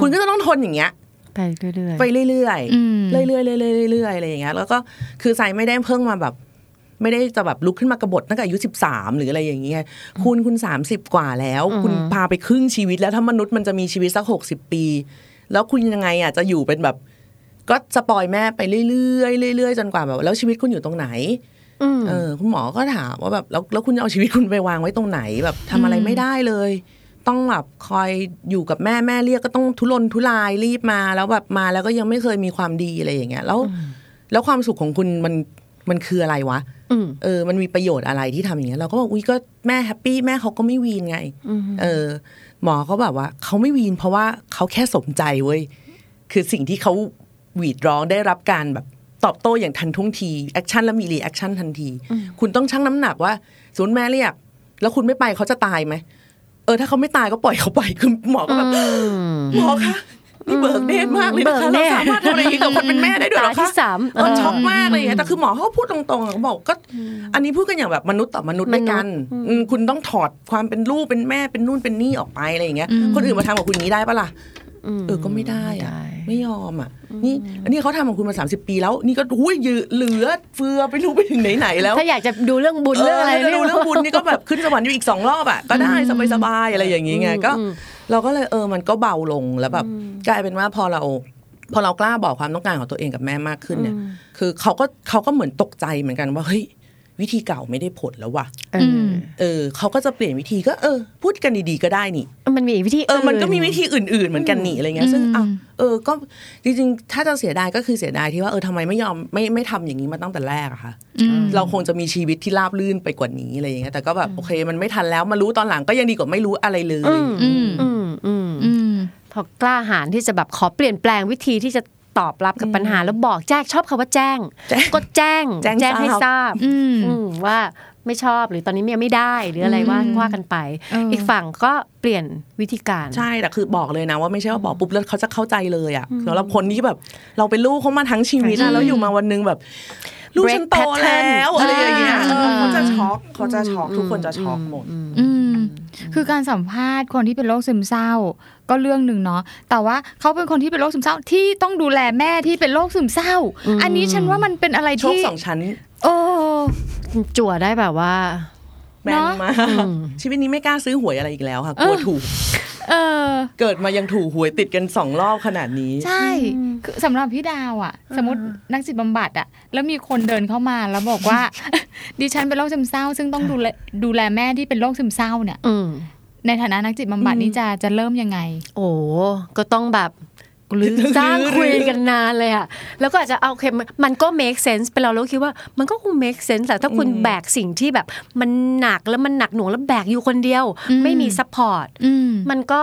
คุณก็จะต้องทนอย่างเงี้ย ไปเรื่อยๆไปเรื่อยอืมๆเรื่อยๆเรื่อยๆเรื่อยๆอะไรอย่างเงี้ยแล้วก็คือใส่ไม่ได้เพิ่งมาแบบ ไม่ได้จะแบบลุกขึ้นมากบฏตั้งแต่อายุสิบสามหรืออะไรอย่างเงี้ยคุณคุณสามสิบกว่าแล้ว คุณพาไปครึ่งชีวิตแล้วถ้ามนุษย์มันจะมีชีวิตสักหกสิบปี แล้วคุณยังไงอะจะอยู่เป็นแบบ ก็ spoil แม่ไปเรื่อยๆเรื่อยๆจนกว่าแบบ แล้วชีวิตคุณอยู่ตรงไหนอืมเออคุณหมอก็ถามว่าแบบแล้วแล้วคุณจะเอาชีวิตคุณไปวางไว้ตรงไหนแบบทำอะไรไม่ได้เลย ต้องแบบคอยอยู่กับแม่แม่เรียกก็ต้องทุรนทุรายรีบมาแล้วแบบมาแล้วก็ยังไม่เคยมีความดีอะไรอย่างเงี้ย แล้ว แล้วความสุขของคุณมันมันคืออะไรวะอืมเออ มันมีประโยชน์อะไรที่ทำอย่างเงี้ยเราก็บอกอุ้ยก็แม่ happy แม่เขาก็ไม่วีนไงเออ หมอเขาแบบว่าเขาไม่วีนเพราะว่าเขาแค่สมใจเว้ยคือสิ่งที่เขาหวีดร้องได้รับการแบบตอบโต้อย่างทันท่วงที action แล้วมี reaction ทันที คุณต้องชั่งน้ำหนักว่าสมมติแม่เรียก แล้วคุณไม่ไปเขาจะตายไหม เออถ้าเขาไม่ตายก็ปล่อยเขาไปคือหมอก็แบบหมอคะนี่เบิกเนตรมากเลยนะคะเบิกเนเราตรสามารถทำอะไรอย่างนี้กับคนเป็นแม่ได้ด้วยเหรอตาที่คะสามเออช็อกมากเลยอย่างเงี้ยแต่คือหมอเขาก็พูดตรงๆอะเขาบอกก็ อันนี้พูดกันอย่างแบบมนุษย์ต่อมนุษย์ด้วยกันอืมคุณต้องถอดความเป็นลูกเป็นแม่เป็นนู่นเป็นนี่ออกไปอะไรอย่างเงี้ยคนอื่นมาทำกับคุณอย่างนี้ได้ปะล่ะ เออก็ไม่ได้อะไม่ได้ไม่ยอมอะ นี่อันนี้เขาทำกับคุณมาสามสิบปีแล้ว นี่ก็หุ้ยยืเหลือเฟือไปรู้ไปถึงไหนๆแล้ว ถ้าอยากจะดูเรื่องบุญเรื่องอะไรเดูเรื่องบุญนี่ก็แบบขึ้นสวรรค์อยู่อีกสองรอบอะก็ได้สบายๆอะไรอย่างงี้ไงก็ เราก็เลยเออมันก็เบาลงแล้วแบบกลายเป็นว่าพอเราพอเรากล้าบอกความต้องการของตัวเองกับแม่มากขึ้นเนี่ย คือเขาก็เขาก็เหมือนตกใจเหมือนกันว่าเฮ้ย วิธีเก่าไม่ได้ผลแล้วว่ะเออเออเขาก็จะเปลี่ยนวิธีก็เออ พูดกันดีๆก็ได้นี่ มันมีอีกวิธีเออมันก็มีวิธีอื่น ๆ เหมือนกันนี่อะไรเงี้ยซึ่งอะเออก็จริงๆ ถ้าจะเสียดายก็คือเสียดายที่ว่าเออทำไมไม่ยอมไม่ไม่ทำอย่างนี้มาตั้งแต่แรกอะค่ะเราคงจะมีชีวิตที่ราบรื่นไปกว่านี้อะไรอย่างเงี้ยแต่ก็แบบโอเค มันไม่ทันแล้วมารู้ตอนหลังก็ยังดีกว่าไม่รู้อะไรเลยอืมอืมอืมอืมพอกล้าหาญที่จะแบบขอเปลี่ยนแปลงวิธีที่จะ ตอบรับกับปัญหาแล้วบอกแจ้งชอบคำว่าแจ้งแจ้งก็แจ้งแจ้งแจ้งให้ทราบทราบอืมอืมว่าไม่ชอบหรือตอนนี้ยังไม่ได้หรืออะไรว่าอืมว่ากันไปเอออีอีกฝั่งก็เปลี่ยนวิธีการใช่แต่คือบอกเลยนะว่าไม่ใช่ว่าบอกปุ๊บแล้วเขาจะเข้าใจเลยอะสำหรับคนที่แบบ เราเป็นลูกเขามาทั้งชีวิตอือะมแล้วอยู่มาวันหนึงแบบลูก Break ฉันโต pattern แล้วอะไรอย่างเงี้ยเอออ่าเขาจะช็อกเขาจะช็อกทุกคนจะช็อกหมดอืม คือการสัมภาษณ์คนที่เป็นโรคซึมเศร้า ก็เรื่องหนึ่งเนาะแต่ว่าเขาเป็นคนที่เป็นโรคซึมเศร้าที่ต้องดูแลแม่ที่เป็นโรคซึมเศร้า อันนี้ฉันว่ามันเป็นอะไรโชคที่สองชั้นโอ้จั่วได้แบบว่าแม่นมากชีวิตนี้ไม่กล้าซื้อหวยอะไรอีกแล้วค่ะกลัวถูก เออ เกิดมายังถูกหวยติดกันสองรอบขนาดนี้ ใช่คือสำหรับพี่ดาวอะสมมตินักจิตบำบัดอะแล้วมีคนเดินเข้ามาแล้วบอกว่า ดิฉันเป็นโรคซึมเศร้า ซึ่งต้องดูแลดูแลแม่ที่เป็นโรคซึมเศร้าเนี่ยอืมในฐานะนักจิตบำบัดนี่จะจะเริ่มยังไง โอ้ก็ต้องแบบ หรือสร้างคุยกันนานเลยอะแล้วก็อาจจะเอาโอเคมันมันก็ make sense ไปเราแล้วคิดว่ามันก็คง make sense แต่ถ้าคุณแบกสิ่งที่แบบ มันหนักแล้วมันหนักหน่วงแล้วแบกอยู่คนเดียวอืมไม่มี support อืมมันก็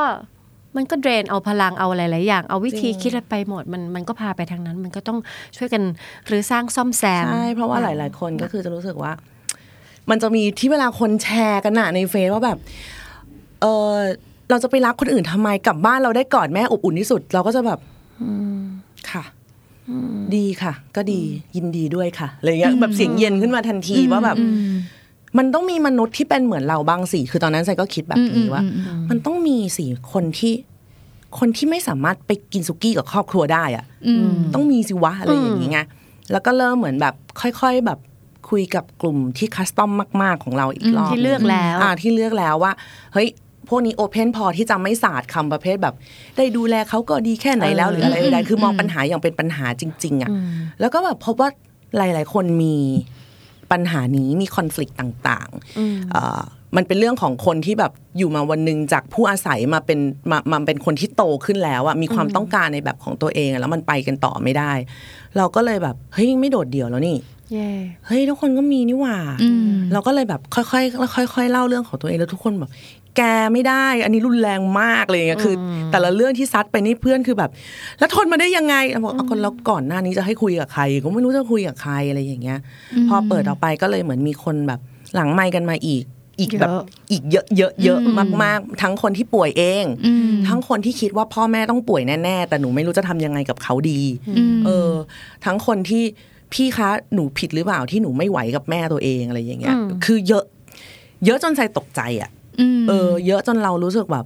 มันก็เดรนเอาพลังเอาหลายๆอย่าง เอาวิธีจริงคิดอะไรไปหมดมันมันก็พาไปทางนั้น มันก็ต้องช่วยกันหรือสร้างซ่อมแซมใช่เพราะว่าหลาย ๆ คนก็คือจะรู้สึกว่า มันจะมีที่เวลาคนแชร์กันน่ะในเฟซว่าแบบ เออ เราจะไปรักคนอื่นทำไมกลับบ้านเราได้กอดแม่อบอุ่นที่สุด เราก็จะแบบค่ะดีค่ะ ก็ดียินดีด้วยค่ะอะไรเงี้ยแบบเสียงเย็นขึ้นมาทันทีว่าแบบ มันต้องมีมนุษย์ที่เป็นเหมือนเราบ้างสิคือตอนนั้นไซก็คิดแบบนี้ว่า มันต้องมีสิคนที่ คนที่ไม่สามารถไปกินสุกี้กับครอบครัวได้อะอืมต้องมีสิวะอะไรอย่างนี้ไงแล้วก็เริ่มเหมือนแบบค่อย ๆแบบคุยกับกลุ่มที่คัสตอมมาก ๆ ของเราอีกรอบที่เลือกแล้ว อ่าที่เลือกแล้วว่า เฮ้ย พวกนี้โอเพนพอที่จะไม่ศาสตร์คำประเภทแบบ ได้ดูแลเขาก็ดีแค่ไหนแล้วหรืออะไรใดๆคือมองปัญหาอย่างเป็นปัญหาจริง ๆอะแล้วก็แบบพบว่าหลาย ๆ คนมีปัญหานี้มีคอน FLICT ต่างๆเอ่อมันเป็นเรื่องของคนที่แบบอยู่มาวันหนึ่งจากผู้อาศัยมาเป็นมามาเป็นคนที่โตขึ้นแล้วอะมีความต้องการในแบบของตัวเองอะแล้วมันไปกันต่อไม่ได้ เราก็เลยแบบเฮ้ยไม่โดดเดี่ยวแล้วนี่เย่เฮ้ยทุกคนก็มีนี่หว่าอืมเราก็เลยแบบค่อยๆค่อยๆเล่าเรื่องของตัวเองแล้วทุกคนแบบ แกไม่ได้ อันนี้รุนแรงมากเลยอะคืออแต่ละเรื่องที่ซัดไปนี่เพื่อนคือแบบ แล้วทนมาได้ยังไงเราบอกเอาคนแล้วก่อนหน้านี้จะให้คุยกับใคร ก็ไม่รู้จะคุยกับใครอะไรอย่างเงี้ย พอเปิดออกไปก็เลยเหมือนมีคนแบบหลังไมค์กันมาอีกอีกแบบอีกเยอะเยอะเยอะมากๆ ทั้งคนที่ป่วยเองอืมทั้งคนที่คิดว่าพ่อแม่ต้องป่วยแน่ๆ แต่หนูไม่รู้จะทำยังไงกับเขาดีเออ ทั้งคนที่พี่คะหนูผิดหรือเปล่าที่หนูไม่ไหวกับแม่ตัวเองอะไรอย่างเงี้ย คือเยอะ เยอะจนใจตกใจอะอืม เออ เยอะจนเรารู้สึกแบบ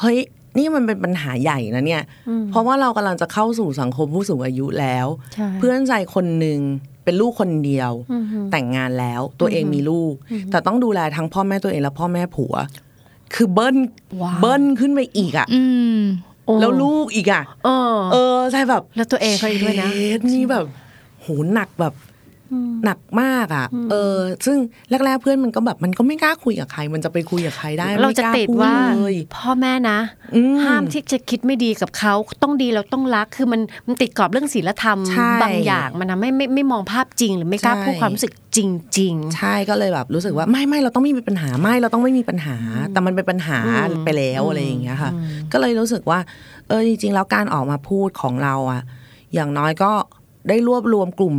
เฮ้ย นี่มันเป็นปัญหาใหญ่นะเนี่ย เพราะว่าเรากำลังจะเข้าสู่สังคมผู้สูงอายุแล้วใช่เพื่อนใจคนหนึ่งเป็นลูกคนเดียว แต่งงานแล้วตัวเองมีลูก แต่ต้องดูแลทั้งพ่อแม่ตัวเองและพ่อแม่ผัว คือเบิ้ลว้าวเบิ้ลขึ้นไปอีกอะอืมโอ้แล้วลูกอีกอะเออเออใช่แบบแล้วตัวเองเขาอีกด้วยนะเชดนี่แบบโหหนักแบบ หนักมากอะ เออ ซึ่งแรกๆเพื่อนมันก็แบบมันก็ไม่กล้าคุยกับใคร มันจะไปคุยกับใครได้ เราจะไม่กล้ติดพูว่าเลยพ่อแม่นะอืมห้ามที่จะคิดไม่ดีกับเขาต้องดีเราต้องรัก คือมันมันติดกรอบเรื่องศีลธรรมใช่บางอย่างมันทำให้ไม่ไม่มองภาพจริง หรือไม่กล้าใช่พูดความรู้สึกจริงใช่ก็เลยแบบรู้สึกว่าไม่ไม่เราต้องไม่มีปัญหาไม่เราต้องไม่มีปัญหา แต่มันเป็นปัญหาไปแล้วอะไรอย่างเงี้ยค่ะ ก็เลยรู้สึกว่า เออจริงๆแล้วการออกมาพูดของเราอะ อย่างน้อยก็ได้รวบรวมกลุ่ม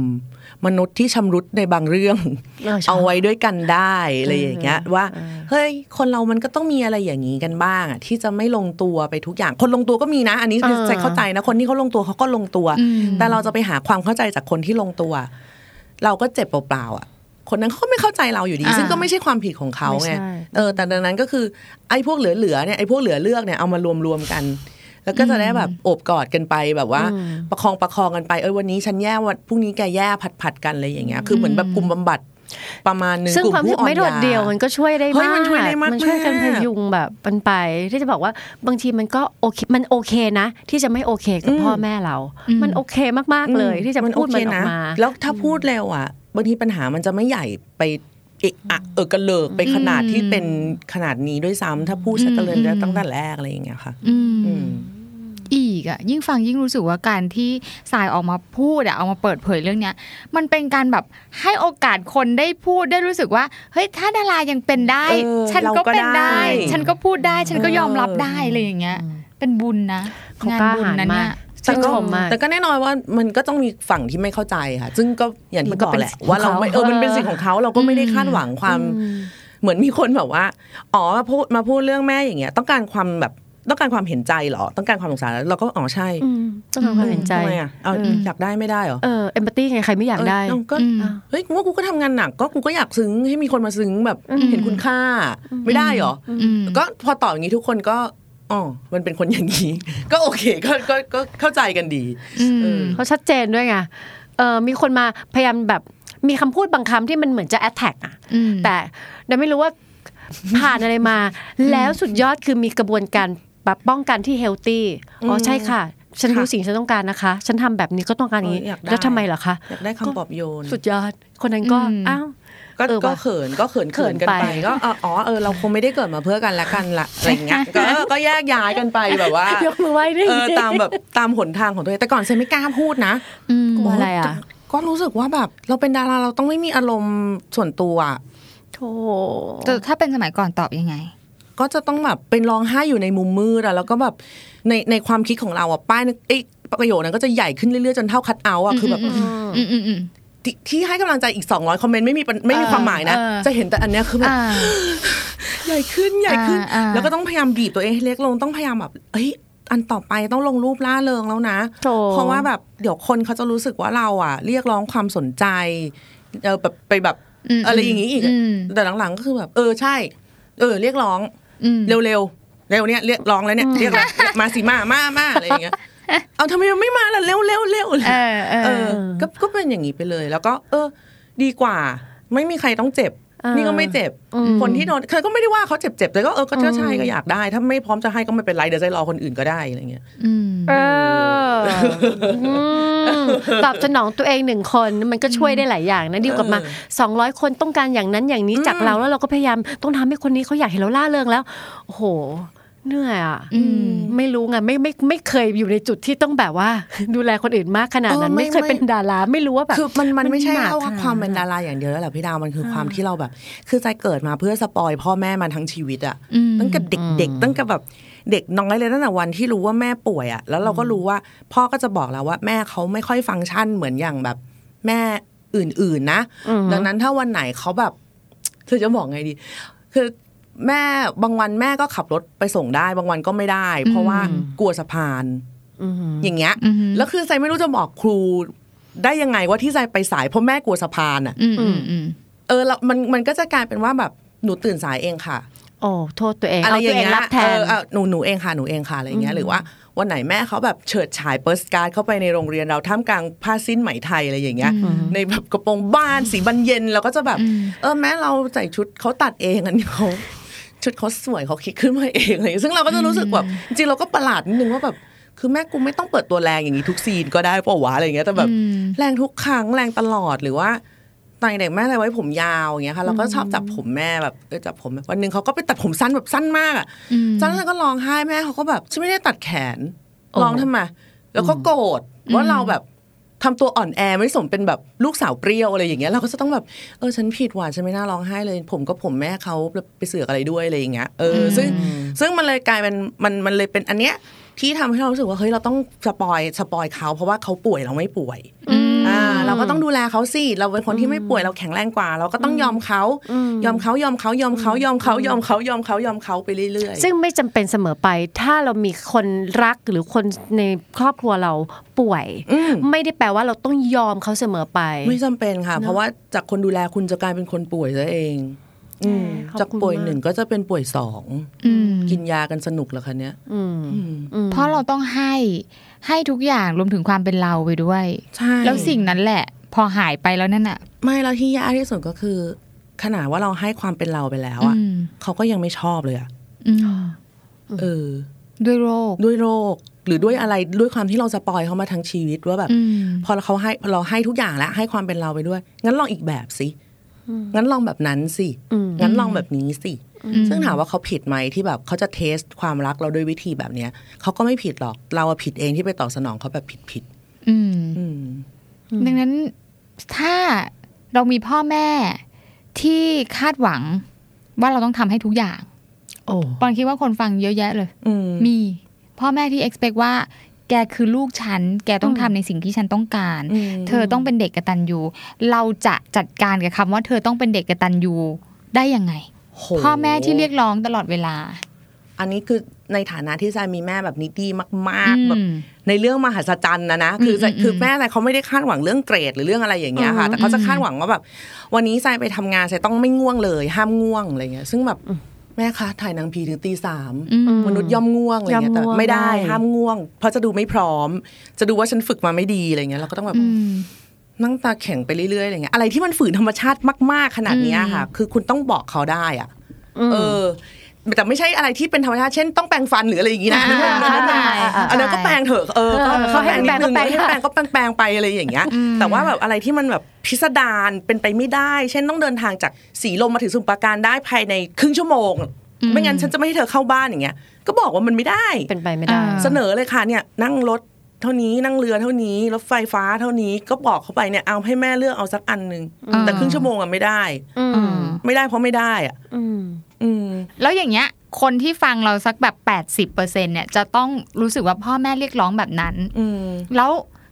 มนุษย์ที่ชำรุดในบางเรื่องเออใช่เอาไว้ด้วยกันได้อะไรอย่างเงี้ยว่าเฮ้ยคนเรามันก็ต้องมีอะไรอย่างนี้กันบ้างอะที่จะไม่ลงตัวไปทุกอย่าง คนลงตัวก็มีนะ อันนี้คือเออใจเข้าใจนะคนที่เขาลงตัวเขาก็ลงตัวอืมแต่เราจะไปหาความเข้าใจจากคนที่ลงตัว เราก็เจ็บเปล่าๆอะคนนั้นเขาก็ไม่เข้าใจเราอยู่ดีอ่าซึ่งก็ไม่ใช่ความผิดของเขาไงไม่ใช่เออแต่ดังนั้นก็คือไอ้พวกเหลือๆเนี่ยไอ้พวกเหลือเลือกเนี่ยเอามารวมๆกัน แล้วก็จะได้แบบโอบกอดกันไปแบบว่า ประคองประคองกันไปเออวันนี้ฉันแย่วันพรุ่งนี้แกแย่ผัดผัดๆกันอะไรอย่างเงี้ยคือเหมือนแบบกลุ่มบำบัดประมาณหนึงซึ่งกลุ่มความผู้ที่อ่อนไม่โดดยาเดี่ยวมันก็ช่วยได้เฮ้ยมากมันช่วยได้มากมันช่วยกันมากพยุงแบบมันไป ที่จะบอกว่าบางทีมันก็โอเคมันโอเคนะ ที่จะไม่โอเคกับพ่อแม่เรา มันโอเคมากๆเลย ที่จะพูดมันออกมา แล้วถ้าพูดเร็วอะบางทีปัญหามันจะไม่ใหญ่ไป เอะอะเออกระเลิกไปขนาดที่เป็นขนาดนี้ด้วยซ้ำถ้าพูดชักกระเลินได้ตั้งแต่แรกอะไรอย่างเงี้ยค่ะ อืมอืมอีกอะยิ่งฟังยิ่งรู้สึกว่าการที่สายออกมาพูดอะเอามาเปิดเผยเรื่องเนี้ย มันเป็นการแบบให้โอกาสคนได้พูดได้รู้สึกว่า เฮ้ยถ้าดารายังเป็นได้เออฉันก็เราก็เป็นได้ได้ ฉันก็พูดได้ ฉันก็ยอมรับเออได้อะไรอย่างเงี้ย เป็นบุญนะเขางานกล้าบุญหาญนะมาเนี่กย แต่ก็ชื่นชมมากแต่ก็แน่นอนว่ามันก็ต้องมีฝั่งที่ไม่เข้าใจค่ะ ซึ่งก็อย่างมัที่นก็บอกเป็นแหละสิทธิ์ว่าเราไม่ของเขาเออมันเป็นสิทธิ์ของเขาเราก็ไม่ได้คาดหวังความ เหมือนมีคนแบบว่าอ๋อมาพูดมาพูดเรื่องแม่อย่างเงี้ย ต้องการความแบบต้องการความเห็นใจเหรอ ต้องการความสงสารเราก็อ๋อใช่อืมต้องการความเห็นใจทำไมอะเอาอยากได้ไม่ได้เหรอเออเอมพัตตี้ไงใครไม่อยากได้เออก็เฮ้ยว่ากูก็ทำงานหนักก็กูก็อยากซึ้งให้มีคนมาซึ้งแบบเห็นคุณค่า ไม่ได้เหรออก็พอตอบอย่างนี้ทุกคนก็ อ๋อมันเป็นคนอย่างนี้ ก็โอเคก็ก็ก็เข้าใจกันดีเออเขาชัดเจนด้วยไงเออมีคนมาพยายามแบบมีคำพูดบางคำที่มันเหมือนจะแอ t แทกอะแต่เดาไม่รู้ว่าผ่านอะไรมา แล้วสุดยอดคือมีกระบวนการแบบป้องกันที่เฮลตี้อ๋อใช่ค่ะ ฉันรู้ค่ะสิ่งฉันต้องการนะคะ ฉันทำแบบนี้ก็ต้องการอย่างนี้เอออยากได้แล้วทำไมเหรอคะอยากได้คำปลอบโยน สุดยอด คนนั้นก็อืมอ้าว ก็เออก็ว่ะเขินก็เขินเขิเขินนกันไปไปก็อ๋ออ๋อเออเราคงไม่ได้เกิดมาเพื่อกันและกันละอะไรอย่างเงี้ยก็ก็แยกย้ายกันไปแบบว่ายกมือไหว้ด้วยเออตามแบบตามหนทางของตัวเองแต่ก่อนเซนไม่กล้าพูดนะกลัวอะไรอะก็รู้สึกว่าแบบเราเป็นดาราเราต้องไม่มีอารมณ์ส่วนตัวอะโธ่แต่ถ้าเป็นสมัยก่อนตอบยังไง ก็จะต้องแบบเป็นร้องไห้อยู่ในมุมมืดอะแล้วก็แบบในในความคิดของเราอะป้ายนึงไอ้ประโยคนั้นก็จะใหญ่ขึ้นเรื่อยๆจนเท่าคัดเอาท์อะคือแบบอืมอืมอืม ที่ที่ให้กำลังใจอีก 200 คอมเมนต์ไม่มีปัญไม่มีความหมายนะเออจะเห็นแต่อันเนี้ยคือแบบอ่าใหญ่ขึ้นใหญ่ขึ้นอ่าอ่าแล้วก็ต้องพยายามบีบตัวเองให้เล็กลงต้องพยายามแบบเอ้ยอันต่อไปต้องลงรูปล่าเริงแล้วนะโธ่เพราะว่าแบบเดี๋ยวคนเขาจะรู้สึกว่าเราอะ เรียกร้องความสนใจเออแบบไปแบบอืมอะไรอย่างงี้อีกอืมแต่หลังๆก็คือแบบ เออใช่ เออ เรียกร้องอืมเร็วๆเร็วเนี่ยเรียกร้องแล้วเนี่ยเรียกร้องมาสิมามามาอะไรอย่างเงี้ย เอาทำไมมันไม่มาล่ะเร็วเร็วเร็วเออเอเอออก็ก็เป็นอย่างนี้ไปเลย แล้วก็ เออ ดีกว่า ไม่มีใครต้องเจ็บเออนี่ก็ไม่เจ็บอืมคนที่โดนเคยก็ไม่ได้ว่าเขาเจ็บเจ็บแต่ก็เออก็ใช่ก็อยากได้ ถ้าไม่พร้อมจะให้ก็ไม่เป็นไรเดี๋ยวจะรอคนอื่นก็ได้อะไรเงี้ยอืมเอออืมตอบสนองตัวเองหนึ่งคนมันก็ช่วยได้หลายอย่างนะดีกว่ามาสองร้อยคนต้องการอย่างนั้นอย่างนี้จากเราแล้วเราก็พยายามต้องทำให้คนนี้เขาอยากเห็นเราล่าเริงแล้วโอ้โห เหนื่อยอะอืมไม่รู้ไงไม่ไม่ไม่เคยอยู่ในจุดที่ต้องแบบว่า ดูแลคนอื่นมากขนาดนั้นเออไม่ไม่เคยเป็นดาราไม่รู้ว่าแบบคือมันมันไม่ใช่หนักแค่ว่าขนดความเป็นดาราอย่างเดียวแล้วแหละพี่ดาวมันคือความที่เราแบบ คือใจเกิดมาเพื่อสปอยพ่อแม่มาทั้งชีวิตอะอืมตั้งแต่เด็กๆตั้งแต่แบบเด็กน้อยเลยตั้งแต่วันที่รู้ว่าแม่ป่วยอะแล้วเราก็รู้ว่า พ่อก็จะบอกเราว่าแม่เขาไม่ค่อยฟังก์ชันเหมือนอย่างแบบแม่อื่นๆนะ ดังนั้นถ้าวันไหนเขาแบบเธอจะบอกไงดีคือ แม่บางวันแม่ก็ขับรถไปส่งได้ บางวันก็ไม่ได้ เพราะว่ากลัวสะพานอืมอย่างเงี้ยอืมแล้วคือใจไม่รู้จะบอกครูได้ยังไงว่าที่ใจไปสายเพราะแม่กลัวสะพานอะอืมอืมอืมเออแล้วมันมันก็จะกลายเป็นว่าแบบหนูตื่นสายเองค่ะโอ้โทษตัวเองอะไรเอาอตัวย่างเองเงี้ยรับแทเอนอเออหนูหนูเองค่ะหนูเองค่ะอะไรอย่างเงี้ยหรือว่าวันไหนแม่เขาแบบเฉิดฉายเปิร์สการ์ดเข้าไปในโรงเรียนเราท่ามกลางผ้าสิ้นไหมไทยอะไรอย่างเงี้ย ในแบบกระโปรงบ้านสีบันเย็นเราก็จะแบบ เออแม่เราใส่ชุดเขาตัดเองอันนี้เขา ชุดเขาสวยเขาคิดขึ้นมาเองอะไรอย่างเลยซึ่งเราก็จะรู้สึกแบบจริงๆเราก็ประหลาดนิดนึงว่าแบบคือแม่กูไม่ต้องเปิดตัวแรงอย่างนี้ทุกซีนก็ได้เปล่าวะอะไรอย่างเงี้ยแต่แบบอืมแรงทุกครั้งแรงตลอดหรือว่าตอนเด็กแม่อะไรไว้ผมยาวอย่างเงี้ยค่ะเราก็ชอบจับผมแม่แบบเออจับผมวันหนึ่งเขาก็ไปตัดผมสั้นแบบสั้นมากอะอืมตอนนั้นก็ร้องไห้แม่เขาก็แบบฉันไม่ได้ตัดแขนร้องทำไมแล้วก็โกรธว่าเราแบบ ทำตัวอ่อนแอไม่สมเป็นแบบลูกสาวเปรี้ยวอะไรอย่างเงี้ยเราก็จะต้องแบบเออฉันผิดว่ะฉันไม่น่าร้องไห้เลย ผมก็ผมแม่เขาไปเสือกอะไรด้วยอะไรอย่างเงี้ยเอออซึ่งซึ่งมันเลยกลายเป็นมันมันเลยเป็นอันเนี้ยที่ทำให้เรารู้สึกว่าเฮ้ยเราต้อง spoil spoil เขาเพราะว่าเขาป่วยเราไม่ป่วยอ่า เราก็ต้องดูแลเขาสิ เราเป็นคนที่ไม่ป่วยเราแข็งแรงกว่า เราก็ต้องยอมเขา ยอมเขายอมเขายอมเขายอมเขายอมเขายอมเขายอมเขาไปเรื่อยๆ ซึ่งไม่จำเป็นเสมอไป ถ้าเรามีคนรักหรือคนในครอบครัวเราป่วยอืมไม่ได้แปลว่าเราต้องยอมเขาเสมอไป ไม่จำเป็นค่ะ เพราะว่าจากคนดูแลคุณจะกลายเป็นคนป่วยซะเองอืมขอบคุณจากป่วยมากหนึ่งก็จะเป็นป่วยสองอืมกินยากันสนุกแล้วคะเนี้ยอืมอืมอืมเพราะเราต้องให้ ให้ทุกอย่างรวมถึงความเป็นเราไปด้วยใช่แล้วสิ่งนั้นแหละ พอหายไปแล้วนั่นอะไม่แล้วที่ยากที่สุดก็คือ ขนาดว่าเราให้ความเป็นเราไปแล้วอะอืมเขาก็ยังไม่ชอบเลยอะอืมเออ ด้วยโรคด้วยโรค หรือด้วยอะไรด้วยความที่เราจะปล่อยเขามาทั้งชีวิตว่าแบบอืมพอเขาให้พอเราให้ทุกอย่างแล้วให้ความเป็นเราไปด้วย งั้นลองอีกแบบสิงั้นลองแบบนั้นสิอืมงั้นลองแบบนี้สิอืม ซึ่งถามว่าเขาผิดไหมที่แบบเขาจะเทสความรักเราด้วยวิธีแบบเนี้ยเขาก็ไม่ผิดหรอกเราอะผิดเองที่ไปตอบสนองเขาแบบผิดผิดอืมๆอืมดังนั้นถ้าเรามีพ่อแม่ที่คาดหวังว่าเราต้องทำให้ทุกอย่าง โอ้ปอนคิดว่าคนฟังเยอะแยะเลยอืมมี พ่อแม่ที่ expect ว่า แกคือลูกฉัน แกต้องทำในสิ่งที่ฉันต้องการอืมเธอต้องเป็นเด็กกตัญญูเราจะจัดการกับคำว่าเธอต้องเป็นเด็กกตัญญูได้ยังไงโห พ่อแม่ที่เรียกร้องตลอดเวลา อันนี้คือในฐานะที่ทรายมีแม่แบบนิตี้มากอืมๆแบบในเรื่องมหัศจรรย์นะนะคืออมคืออืมแม่ทรายเขาไม่ได้คาดหวังเรื่องเกรดหรือเรื่องอะไรอย่างเงี้ยค่ะ แต่เขาจะคาดหวังว่าแบบวันนี้ทรายไปทำงานทรายต้องไม่ง่วงเลย ห้ามง่วงอะไรเงี้ยซึ่งแบบแม่คะถ่ายหนังผีถึงตีสามอืมมนุษย์ย่อมง่วงอะไรเงี้ยแต่ย่อมง่วงไม่ได้ได้ห้ามง่วง เพราะจะดูไม่พร้อม จะดูว่าฉันฝึกมาไม่ดีอะไรเงี้ยเราก็ต้องแบบอืม นั่งตาแข็งไปเรื่อยๆอะไรเงี้ยอะไรที่มันฝืนธรรมชาติมาก ๆ ขนาดเนี้ยค่ะ คือคุณต้องบอกเขาได้อะเออแต่ไม่ใช่อะไรที่เป็นธรรมชาติเช่นต้องแปรงฟันหรืออะไรอย่างงี้นะอ่าอันนั้นน่ะเข้าใจอันนั้นก็แปรงเถอะเออก็เออเขาให้นิดนึงแปรงก็แปรงให้แปรงก็แปรงแปรงไปอะไรอย่างเงี้ย แต่ว่าแบบอะไรที่มันแบบพิสดารเป็นไปไม่ได้ เช่นต้องเดินทางจากสีลมมาถึงสมุทรปราการได้ภายในครึ่งชั่วโมง ไม่งั้นฉันจะไม่ให้เธอเข้าบ้านอย่างเงี้ย ก็บอกว่ามันไม่ได้เป็นไปไม่ได้อ่าเสนอเลยค่ะเนี่ยนั่งรถ เท่านี้นั่งเรือเท่านี้รถไฟฟ้าเท่านี้ก็บอกเขาไปเนี่ยเอาให้แม่เลือกเอาสักอันหนึ่งแต่ครึ่งชั่วโมงอะไม่ได้อืมอืมไม่ได้เพราะไม่ได้อะอืมอืมแล้วอย่างเงี้ย คนที่ฟังเราสักแบบ 80%เนี่ย จะต้องรู้สึกว่าพ่อแม่เรียกร้องแบบนั้นอืมแล้ว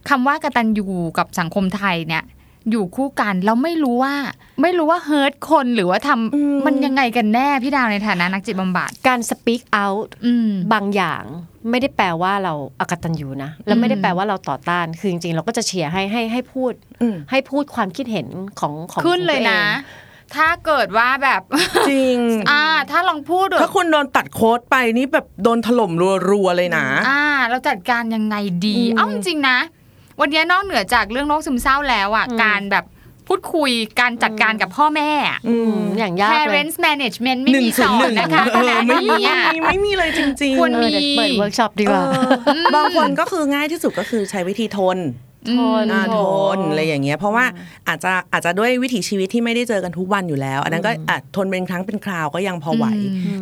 คำว่ากตัญญูกับสังคมไทยเนี่ย อยู่คู่กันแล้วไม่รู้ว่า ไม่รู้ว่าเฮิร์ตคนหรือว่าทำอืมมันยังไงกันแน่พี่ดาวในฐานะนักจิตบำบัดการ speak out อืมบางอย่างไม่ได้แปลว่าเราอากตันอยู่นะ แล้วไม่ได้แปลว่าเราต่อต้าน คือจริงๆ เราก็จะเชียร์ให้ให้ให้พูดอืมให้พูดความคิดเห็นของของขึ้นเลยนะของตัวองถ้าเกิดว่าแบบจริง อ่า ถ้าลองพูดถ้าคุณโดนตัดโค้ดไปนี่แบบโดนถล่มรัวๆเลยนะ อ่า เราจัดการยังไงดีอืมเอ้าจริงๆนะ วันนี้นอกเหนือจากเรื่องโรคซึมเศร้าแล้วอะการแบบพูดคุยการจัดการกับพ่อแม่อะอืมอย่างยากเลย parents management ไม่หนึ่งมีศูสนอย์หนนึ่งนะคะเอคอณะไม่มีนี้อะไม่มีเลยจริงๆควรเออเดี๋ยวเปิดเวิร์กช็อปดีกว่าเออบางคนก็คือง่ายที่สุดก็คือใช้วิธีทนทนอ่าทนอะไรอย่างเงี้ยเพราะว่าอาจจะอาจจะด้วยวิถีชีวิตที่ไม่ได้เจอกันทุกวันอยู่แล้ว อันนั้นก็อาจทนเป็นครั้งเป็นคราวก็ยังพอไหว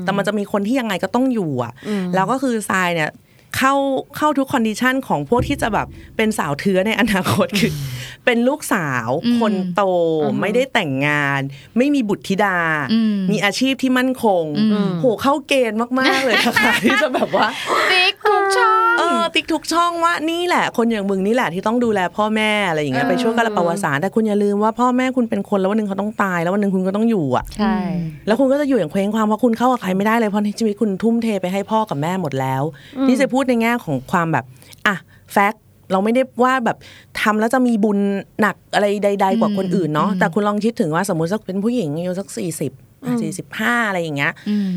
แต่มันจะมีคนที่ยังไงก็ต้องอยู่อะแล้วก็คือทรายเนี่ย เข้าเข้าทุก condition ของพวกที่จะแบบเป็นสาวเทื้อในอนาคตคือ เป็นลูกสาวอืมคนโตไม่ได้แต่งงาน ไม่มีบุตรธิดาอืมมีอาชีพที่มั่นคงโหเข้าเกณฑ์มากๆเลยค่ะที่จะแบบว่าติ๊กทุกช่องเออติ๊กทุกช่องว่านี่แหละ คนอย่างมึงนี่แหละที่ต้องดูแลพ่อแม่อะไรอย่างเงี้ยเออไปช่วยกันละประวัติศาสตร์แต่คุณอย่าลืมว่าพ่อแม่คุณเป็นคนแล้ววันหนึ่งเขาต้องตาย แล้ววันหนึ่งคุณก็ต้องอยู่อะใช่แล้วคุณก็จะอยู่อย่างเคว้งคว้างเพราะคุณเข้ากับใครไม่ได้เลยเพราะในชีวิตคุณทุ่มเทไปให้พ่อกับแม่หมดแล้วนี่จะพูดในแง่ของความแบบอะแฟกต์เราไม่ได้ว่าแบบทำแล้วจะมีบุญหนักอะไรใด ๆ กว่าคนอื่นเนาะแต่คุณลองคิดถึงว่าสมมติสักเป็นผู้หญิงอายุสักสี่สิบสี่สิบห้าอะไรอย่างเงี้ยอืม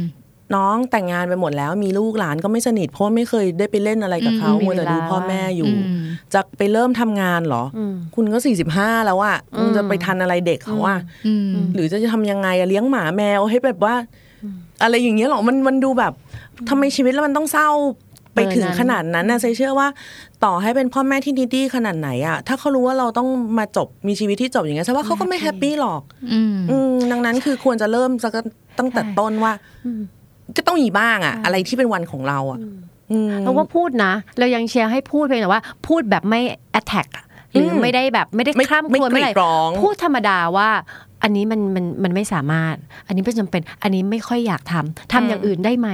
น้องแต่งงานไปหมดแล้วมีลูกหลานก็ไม่สนิทเพราะว่าไม่เคยได้ไปเล่นอะไรกับเขาอืมมัวแต่ดูมีเวลาพ่อแม่อยู่อืมจะไปเริ่มทำงานเหรออคุณก็สี่สิบห้าแล้วอะคุณจะไปทันอะไรเด็กเขาอะอืมหรือจะทำยังไงอะเลี้ยงหมาแมวให้แบบว่า อะไรอย่างเงี้ยเหรอมันมันดูแบบทำไมชีวิตแล้วมันต้องเศร้า ไปถึงเออนั้นขนาดนั้นนะเซเชื่อว่าต่อให้เป็นพ่อแม่ที่ดีดีขนาดไหนอะถ้าเขารู้ว่าเราต้องมาจบมีชีวิตที่จบอย่างเงี้ยแสดงว่าเขาก็ไม่แฮปปี้หรอกอืมอืมดังนั้นคือควรจะเริ่มสักตั้งแต่ต้นว่าก็ต้องมีบ้างอะอะไรที่เป็นวันของเราอะอืมเราว่าพูดนะ เรายังเชียร์ให้พูดเพียงแต่ว่า พูดแบบไม่ attack อะหรืออมไม่ได้แบบไม่ได้ไม่ข้ามไม่ควรกรีดไม่อะไรร้องพูดธรรมดาว่าอันนี้มันมันมันไม่สามารถ อันนี้ไม่จำเป็น อันนี้ไม่ค่อยอยากทำทำอย่างอื่นได้ไหม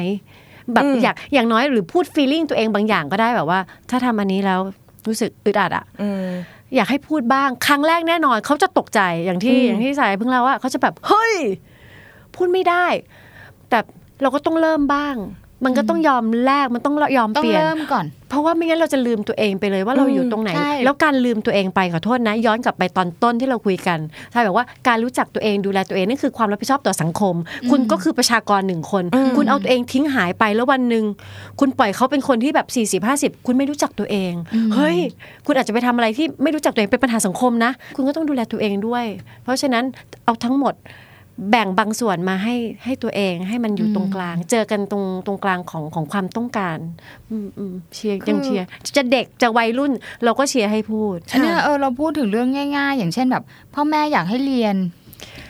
แบบอืมอยากอย่างน้อยหรือพูด feeling ตัวเองบางอย่างก็ได้แบบว่า ถ้าทำอันนี้แล้วรู้สึกอึดอัดอะอืมอยากให้พูดบ้าง ครั้งแรกแน่นอนเขาจะตกใจอย่างที่อืมอย่างที่สายเพิ่งเล่าว่าเขาจะแบบเฮ้ย พูดไม่ได้ แต่เราก็ต้องเริ่มบ้าง มันก็ต้องยอมแลกมันต้องยอมต้อเปงลี่ยนเริ่มก่อน เพราะว่าไม่งั้นเราจะลืมตัวเองไปเลยว่าเราอยู่ตรงไหนใช่แล้วการลืมตัวเองไปขอโทษนะ ย้อนกลับไปตอนต้นที่เราคุยกันใช่แบบว่าการรู้จักตัวเองดูแลตัวเองนั่นคือความรับผิดชอบต่อสังคม คุณก็คือประชากรหนึ่งคน คุณเอาตัวเองทิ้งหายไปแล้ววันหนึ่งคุณปล่อยเขาเป็นคนที่แบบ 40 50 คุณไม่รู้จักตัวเอง เฮ้ย คุณอาจจะไปทำอะไรที่ไม่รู้จักตัวเองเป็นปัญหาสังคมนะ คุณก็ต้องดูแลตัวเองด้วย เพราะฉะนั้นเอาทั้งหมด แบ่งบางส่วนมาให้ให้ตัวเองให้มันอยู่ตรงกลาง เจอกันตรงตรงกลางของของความต้องการอืมอืมเชียร์ยังเชียร์จะเด็กจะวัยรุ่น เราก็เชียร์ให้พูดอันเนี้ยเออเราพูดถึงเรื่องง่าย ๆ อย่างเช่นแบบ พ่อแม่อยากให้เรียน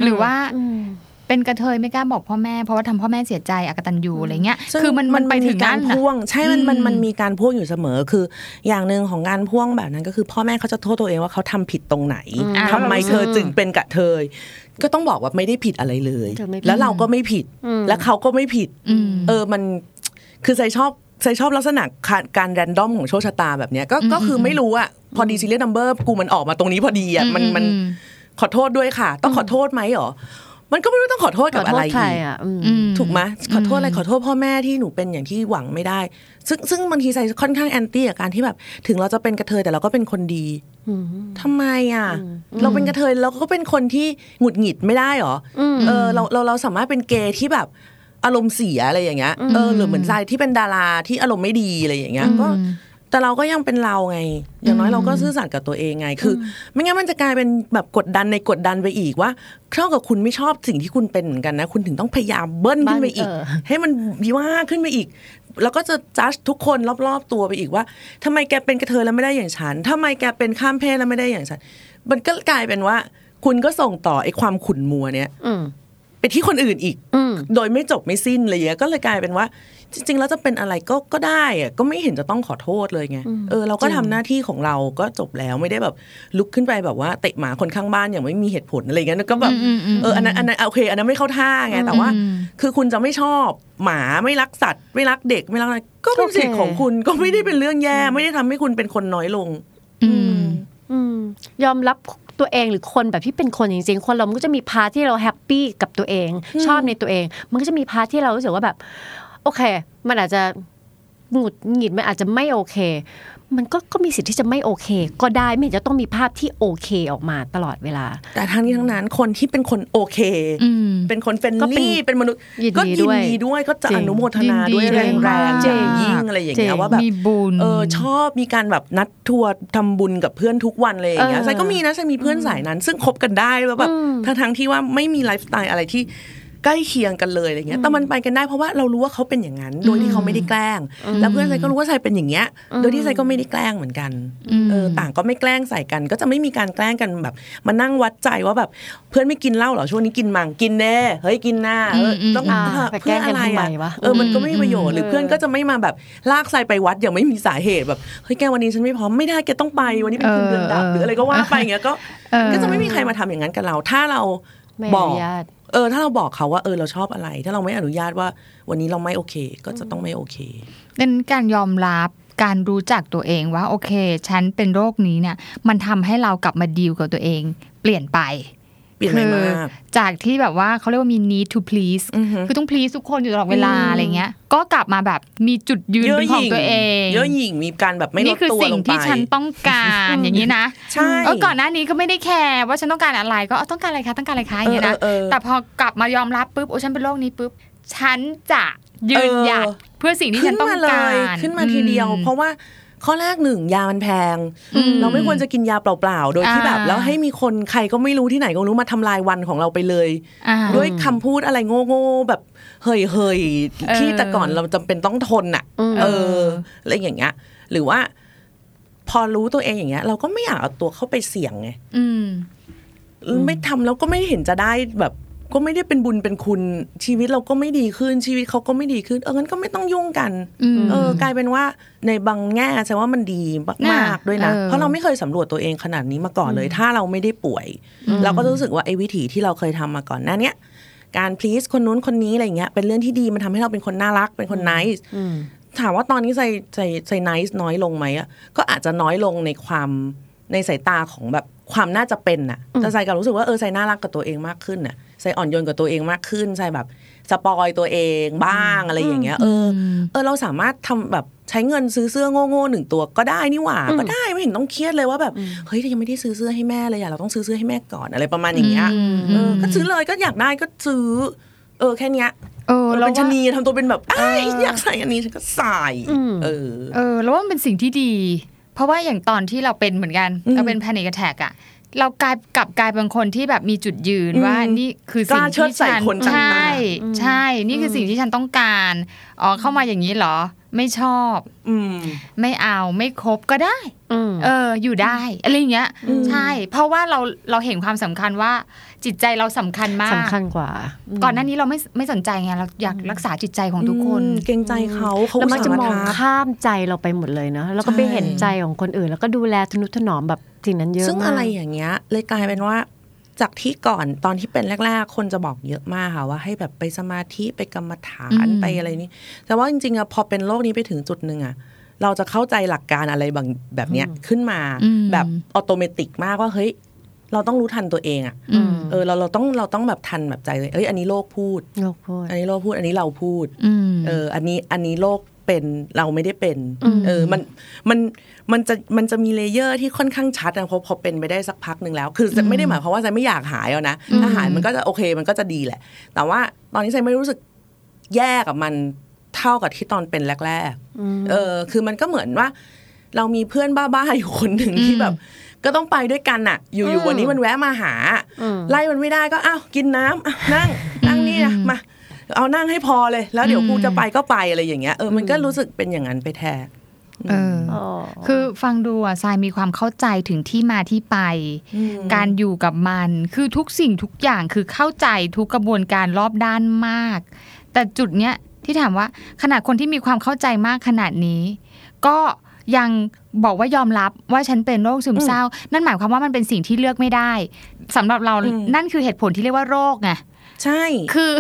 หรือว่าอืม เป็นกระเทยไม่กล้าบอกพ่อแม่เพราะว่าทำพ่อแม่เสียใจอกตันยูอะไรเงี้ยซึ่งคือมันมันไปถึงกานั้รนน่ะพ่วง ใช่มันมันอืมมันมีการพ่วงอยู่เสมอคือ อย่างหนึ่งของการพ่วงแบบนั้นก็คือพ่อแม่เขาจะโทษตัวเองว่าเขาทำผิดตรงไหนอืมทำไมเธอจึงเป็นกะเทยก็ต้องบอกว่าไม่ได้ผิดอะไรเลยเธอไม่ผิดแล้วเราก็ไม่ผิดอืมแล้วเขาก็ไม่ผิดอืมเออมันคือใจชอบใส่ชอบลักษณะการการแรนดอมของโชคชะตาแบบเนี้ยก็ก็คือไม่รู้อะพอดี serial number กูมันออกมาตรงนี้พอดีอะมันมันขอโทษด้วยค่ะ ต้องขอโทษไหมหรอ มันก็ไม่รู้ต้องขอโทษขกัอบโทอะไรษใครอีกอะอืมอืมถูกไหมขอโทษอะไรขอโทษพ่อแม่ที่หนูเป็นอย่างที่หวังไม่ได้ ซึ่งซึ่งบางทีทรายค่อนข้าง anti กับการที่แบบ ถึงเราจะเป็นกะเทยแต่เราก็เป็นคนดีทำไมอะ เราเป็นกะเทยเราก็เป็นคนที่หงุดหงิดไม่ได้หรออเออเราเราเราสามารถเป็นเกย์ที่แบบอารมณ์เสียอะไรอย่างเงี้ยเออหรือเหมือนทรายที่เป็นดาราที่อารมณ์ไม่ดีอะไรอย่างเงี้ยก็ แต่เราก็ยังเป็นเราไง อย่างน้อยเราก็ซื่อสัตย์กับตัวเองไง คืออไม่งั้นมันจะกลายเป็นแบบกดดันในกดดันไปอีกว่าเท่ากับคุณไม่ชอบสิ่งที่คุณเป็นเหมือนกันนะ คุณถึงต้องพยายามเบิ้ลขึ้นไปอีกเออให้มันดีมากขึ้นไปอีก แล้วก็จะจัดทุกคนรอบๆตัวไปอีกว่าทำไมแกเป็นกระเทยแล้วไม่ได้อย่างฉันทำไมแกเป็นข้ามเพศแล้วไม่ได้อย่างฉัน มันก็กลายเป็นว่า คุณก็ส่งต่อไอ้ความขุ่นมัวเนี้ยอืม ไปที่คนอื่นอีกอืมโดยไม่จบไม่สิ้นอะไรอย่างเงี้ยก็เลยกลายเป็นว่า จริง ๆ แล้วจะเป็นอะไรก็ก็ได้อะก็ไม่เห็นจะต้องขอโทษเลยไงเออเราก็ทำหน้าที่ของเราก็จบแล้วไม่ได้แบบลุกขึ้นไปแบบว่าเตะหมาคนข้างบ้านอย่างไม่มีเหตุผลอะไรอย่างเงี้ยก็แบบเอออันนั้นอันนั้นโอเค อันนั้นไม่เข้าท่าไงแต่ว่า คือคุณจะไม่ชอบหมาไม่รักสัตว์ ไม่รักเด็กไม่รักอะไรก็เป็นสิทธิ์ของคุณก็ไม่ได้เป็นเรื่องแย่ ไม่ได้ทำให้คุณเป็นคนน้อยลง อืมอืมยอมรับ ตัวเองหรือคนแบบที่เป็นคนจริงๆ คนเรามันก็จะมี part ที่เรา happy กับตัวเอง ชอบในตัวเอง มันก็จะมีพาร์ทที่เรารู้สึกว่าแบบ โอเค มันอาจจะหงุดหงิดมันอาจจะไม่โอเค มันก็ก็มีสิทธิ์ที่จะไม่โอเค ก็ได้ไม่เห็นจะต้องมีภาพที่โอเคออกมาตลอดเวลา แต่ทั้งนี้ทั้งนั้นคนที่เป็นคนโอเคอืมเป็นคนเฟรนก็เป็นลี่เป็นมนุษย์ยินดีก็ยินด้วยดีด้วยก็จะจริองนุโมทนายินดีด้วยแรงแรงจริงยิ่งอะไรอย่างเงี้จยริงว่าแบบมีบุญเออชอบมีการแบบนัดทัวร์ทำบุญกับเพื่อนทุกวันเลยอย่างเงี้ยเออใช่ก็มีนะใช่มีเพื่อนสายนั้น ซึ่งคบกันได้แล้วแบบอืมทั้งทั้งๆที่ว่าไม่มีไลฟ์สไตล์อะไรที่ ใกล้เคียงกันเลยอะไรเงี้ยแต่มันไปกันได้เพราะว่าเรารู้ว่าเขาเป็นอย่างนั้น โดยที่เขาไม่ได้แกล้ง แล้วเพื่อนใส่ก็รู้ว่าใส่เป็นอย่างเงี้ย โดยที่ใส่ก็ไม่ได้แกล้งเหมือนกันเออต่างก็ไม่แกล้งใส่กัน ก็จะไม่มีการแกล้งกันแบบมานั่งวัดใจว่าแบบเพื่อนไม่กินเหล้าเหรอช่วงนี้กินมังกินแน่เฮ้ยกินหน้าเออต้องอ่าเออไปแกล้งกันเพื่ออะไรทำไมอะวะเออมันก็ไม่มีประโยชน์หรือเพื่อนก็จะไม่มาแบบลากใส่ไปวัดอย่างไม่มีสาเหตุแบบเฮ้ยแกวันนี้ฉันไม่พร้อมไม่ได้แกต้องไปวันนี้เป็นคืนเดือนดับหรืออะไรก็ว่าไปอย่างเงี้ยก็เออก็จะไม่มีใครมาทำอย่างนั้นกับเรา ถ้าเราไม่บออกนุญาต เออถ้าเราบอกเขาว่าเออเราชอบอะไร ถ้าเราไม่อนุญาตว่าวันนี้เราไม่โอเค ก็จะต้องไม่โอเคดังนั้นการยอมรับการรู้จักตัวเองว่าโอเค ฉันเป็นโรคนี้เนี่ย มันทำให้เรากลับมาดีลกับตัวเอง เปลี่ยนไป เปลี่ยนไปคือมากจากที่แบบว่าเขาเรียกว่ามี need to please อือฮึคือต้อง please ทุกคนอยู่ตลอดเวลาอืมอะไรเงี้ย ก็กลับมาแบบมีจุดยืนเป็นของตัวเองเยอะหยิ่งมีการแบบไม่ลนี่ดคือตัวสิ่งลงไปที่ฉันต้องการอย่างนี้นะใช่เออก่อนหน้านี้ก็ไม่ได้แคร์ว่าฉันต้องการอะไรก็เออต้องการอะไรคะต้องการอะไรคะอย่างเงี้ยนะเออเออเออแต่พอกลับมายอมรับปุ๊บโอ้ฉันเป็นโรคนี้ปุ๊บฉันจะยืนหยัดเออเพื่อสิ่งที่ฉันต้องขึ้นมาเลการยขึ้นมาทีเดียวอืมเพราะว่า ข้อแรกหนึ่งยามันแพงอืมเราไม่ควรจะกินยาเปล่าๆ โดยที่แบบอ่าแล้วให้มีคนใครก็ไม่รู้ที่ไหนก็ไม่รู้มาทำลายวันของเราไปเลยอ่าด้วยคำพูดอะไรโง่ๆแบบเฮยเฮยๆเออที่แต่ก่อนเราจำเป็นต้องทนอะอืมเอออะไรอย่างเงี้ย หรือว่า พอรู้ตัวเองอย่างเงี้ย เราก็ไม่อยากเอาตัวเข้าไปเสี่ยงไงอืมไม่ทำแล้วก็ไม่เห็นจะได้แบบ ก็ไม่ได้เป็นบุญเป็นคุณชีวิตเราก็ไม่ดีขึ้นชีวิตเขาก็ไม่ดีขึ้น เอองั้นก็ไม่ต้องยุ่งกันอืมเออกลายเป็นว่าในบางแง่แสดงว่ามันดีมากๆด้วยนะเออเพราะเราไม่เคยสำรวจตัวเองขนาดนี้มาก่อนเลย ถ้าเราไม่ได้ป่วย เราก็รู้สึกว่าไอ้วิถีที่เราเคยทำมาก่อนหน้าเนี้ยการ please คนนู้นคนนี้อะไรเงี้ยเป็นเรื่องที่ดีมันทำให้เราเป็นคนน่ารักเป็นคน nice ถามว่าตอนนี้ใส่ใส่ใส่ nice น้อยลงไหมอะก็อาจจะน้อยลงในความในสายตาของแบบความน่าจะเป็นน่ะแต่ใส่กับรู้สึกว่าเออใส่น่ารักกับตัวเองมากขึ้นน่ะใส่อ่อนโยนกับตัวเองมากขึ้นใส่แบบสปอยตัวเองบ้างอะไรอย่างเงี้ย เอออเออเราสามารถทำแบบใช้เงินซื้อเสื้อโง่ๆหนึ่งตัวก็ได้นี่หว่า ก็ได้ไม่เห็นต้องเครียดเลยว่าแบบเฮ้ยเรายังไม่ได้ซื้อเสื้อให้แม่เลยอะเราต้องซื้อเสื้อให้แม่ก่อนอะไรประมาณอย่างเงี้ยเออก็ซื้อเลยก็อยากได้ก็ซื้อ เออแค่เนี้ยเออเราแล้วเป็นชะว่านีทำตัวเป็นแบบอ้ายอยากใส่อันนี้ฉันก็ใส่เออ เออ แล้วว่ามันเป็นสิ่งที่ดี เพราะว่าอย่างตอนที่เราเป็นเหมือนกันอืมเราเป็น panic attack อะ เรากลายกลับกลายเป็นคนที่แบบมีจุดยืนอืมว่านี่คือสิ่งกล้าเชิดที่ใส่ฉันคนต่างๆใช่ใช่ นี่คือสิ่งที่ฉันต้องการอ๋อเข้ามาอย่างนี้เหรอไม่ชอบ อืมไม่เอาไม่คบก็ได้อืมเออ อยู่ได้อะไรอย่างเงี้ยอืมใช่ เพราะว่าเราเราเห็นความสำคัญว่า จิตใจเราสำคัญมากสำคัญกว่า ก่อนหน้านี้เราไม่ไม่สนใจไงเราอยากรักษาจิตใจของทุกคนอืมเกรงใจเขาเขาแล้วมักจะมองอุตส่าห์าทักข้ามใจเราไปหมดเลยเนาะแล้วก็ไปใช่เห็นใจของคนอื่น แล้วก็ดูแลทนุถนอมแบบสิ่งนั้นเยอะซึ่งมากอะไรอย่างเงี้ย เลยกลายเป็นว่า จากที่ก่อนตอนที่เป็นแรก ๆ คนจะบอกเยอะมากค่ะว่าให้แบบไปสมาธิไปกรรมฐานอืมไปอะไรนี้แต่ว่าจริงๆอะพอเป็นโรคนี้ไปถึงจุดหนึ่งอะเราจะเข้าใจหลักการอะไรบางแบบเนี้ยขึ้นมาอืมแบบ automatic มากว่าเฮ้ยเราต้องรู้ทันตัวเองอะอืมเออเราเราต้องเราต้องแบบทันแบบใจเลยเอ้ยอันนี้โรคพูดโรคพูด อันนี้โรคพูดอันนี้เราพูดอืมเออ อันนี้อันนี้โรค เป็นเราไม่ได้เป็นอืมเออมันมันมันจะมันจะมี layer ที่ค่อนข้างชัดนะพอพอเป็นไปได้สักพักหนึ่งแล้ว คือจะไม่ได้หมายความว่าทรายไม่อยากหายเอานะถ้าหายมันก็จะโอเคมันก็จะดีแหละ แต่ว่าตอนนี้ใจไม่รู้สึกแย่กับมันเท่ากับที่ตอนเป็นแรกๆเออ คือมันก็เหมือนว่า เรามีเพื่อนบ้าๆอยู่คนหนึ่งที่แบบก็ต้องไปด้วยกันอะอยู่ๆวันนี้มันแวะมาหาอืมไล่มันไม่ได้ก็อ้าวกินน้ำอะนั่งนั่งนี่นะมา เอานั่งให้พอเลย แล้วเดี๋ยวกูจะไปก็ไปอะไรอย่างเงี้ยเออมันก็รู้สึกเป็นอย่างนั้นไปแทนเอออ๋อคือฟังดูอะทรายมีความเข้าใจถึงที่มาที่ไป การอยู่กับมัน คือทุกสิ่งทุกอย่างคือเข้าใจทุกกระบวนการรอบด้านมาก แต่จุดเนี้ยที่ถามว่าขนาดคนที่มีความเข้าใจมากขนาดนี้ ก็ยังบอกว่ายอมรับว่าฉันเป็นโรคซึมเศร้า นั่นหมายความว่ามันเป็นสิ่งที่เลือกไม่ได้สำหรับเราอืมนั่นคือเหตุผลที่เรียกว่าโรคไง ใช่ คือ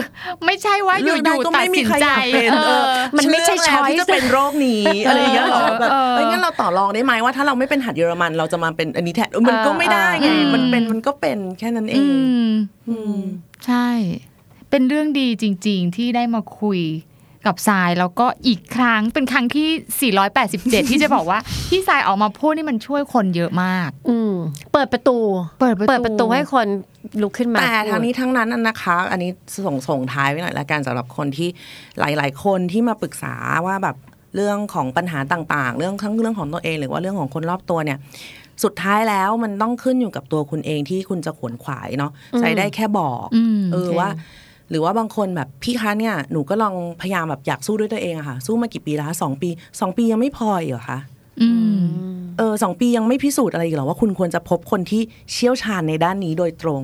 ไม่ใช่ว่าอเลืยู่อกได้ๆก็ตัดไม่มีสินใครใจอยากเป็นเอเอออมันไม่ใช่เลือกแล้วที่ choice จะเป็นโรคนี้อะไรอย่างเงี้ยเหรอแบบเออเอ้ยงั้นเราต่อรองได้ไหมว่าถ้าเราไม่เป็นหัดเยอรมัน เราจะมาเป็นอันนี้แทนเออมันก็ไม่ได้ไงอืมมันเป็นมันก็เป็นแค่นั้นเออืงมอืมใช่ เป็นเรื่องดีจริง ๆ ที่ได้มาคุยกับทรายแล้วก็อีกครั้งเป็นครั้งที่ 487 ที่จะบอกว่าที่ทรายออกมาพูดนี่มันช่วยคนเยอะมาก อืม เปิดประตู เปิดประตูเปิดประตูให้คนลุกขึ้นมาแต่ทั้งพูดนี้ทั้งนั้นน่ะนะคะ อันนี้ส่งส่งท้ายไว้หน่อยละกันสำหรับคนที่หลาย ๆ คนที่มาปรึกษาว่าแบบเรื่องของปัญหาต่าง ๆ เรื่องทั้งเรื่องของตัวเอง หรือว่าเรื่องของคนรอบตัวเนี่ย สุดท้ายแล้วมันต้องขึ้นอยู่กับตัวคุณเองที่คุณจะขวนขวายเนาะใช้ได้แค่บอกอืมเออว่าหรือว่าบางคนแบบพี่คะเนี่ยหนูก็ลองพยายามแบบอยากสู้ด้วยตัวเองอะค่ะ สู้มากี่ปีแล้วคะสองปีสองปียังไม่พออีกเหรอคะอืม เออสองปียังไม่พิสูจน์อะไรอีกเหรอว่าคุณควรจะพบคนที่เชี่ยวชาญในด้านนี้โดยตรง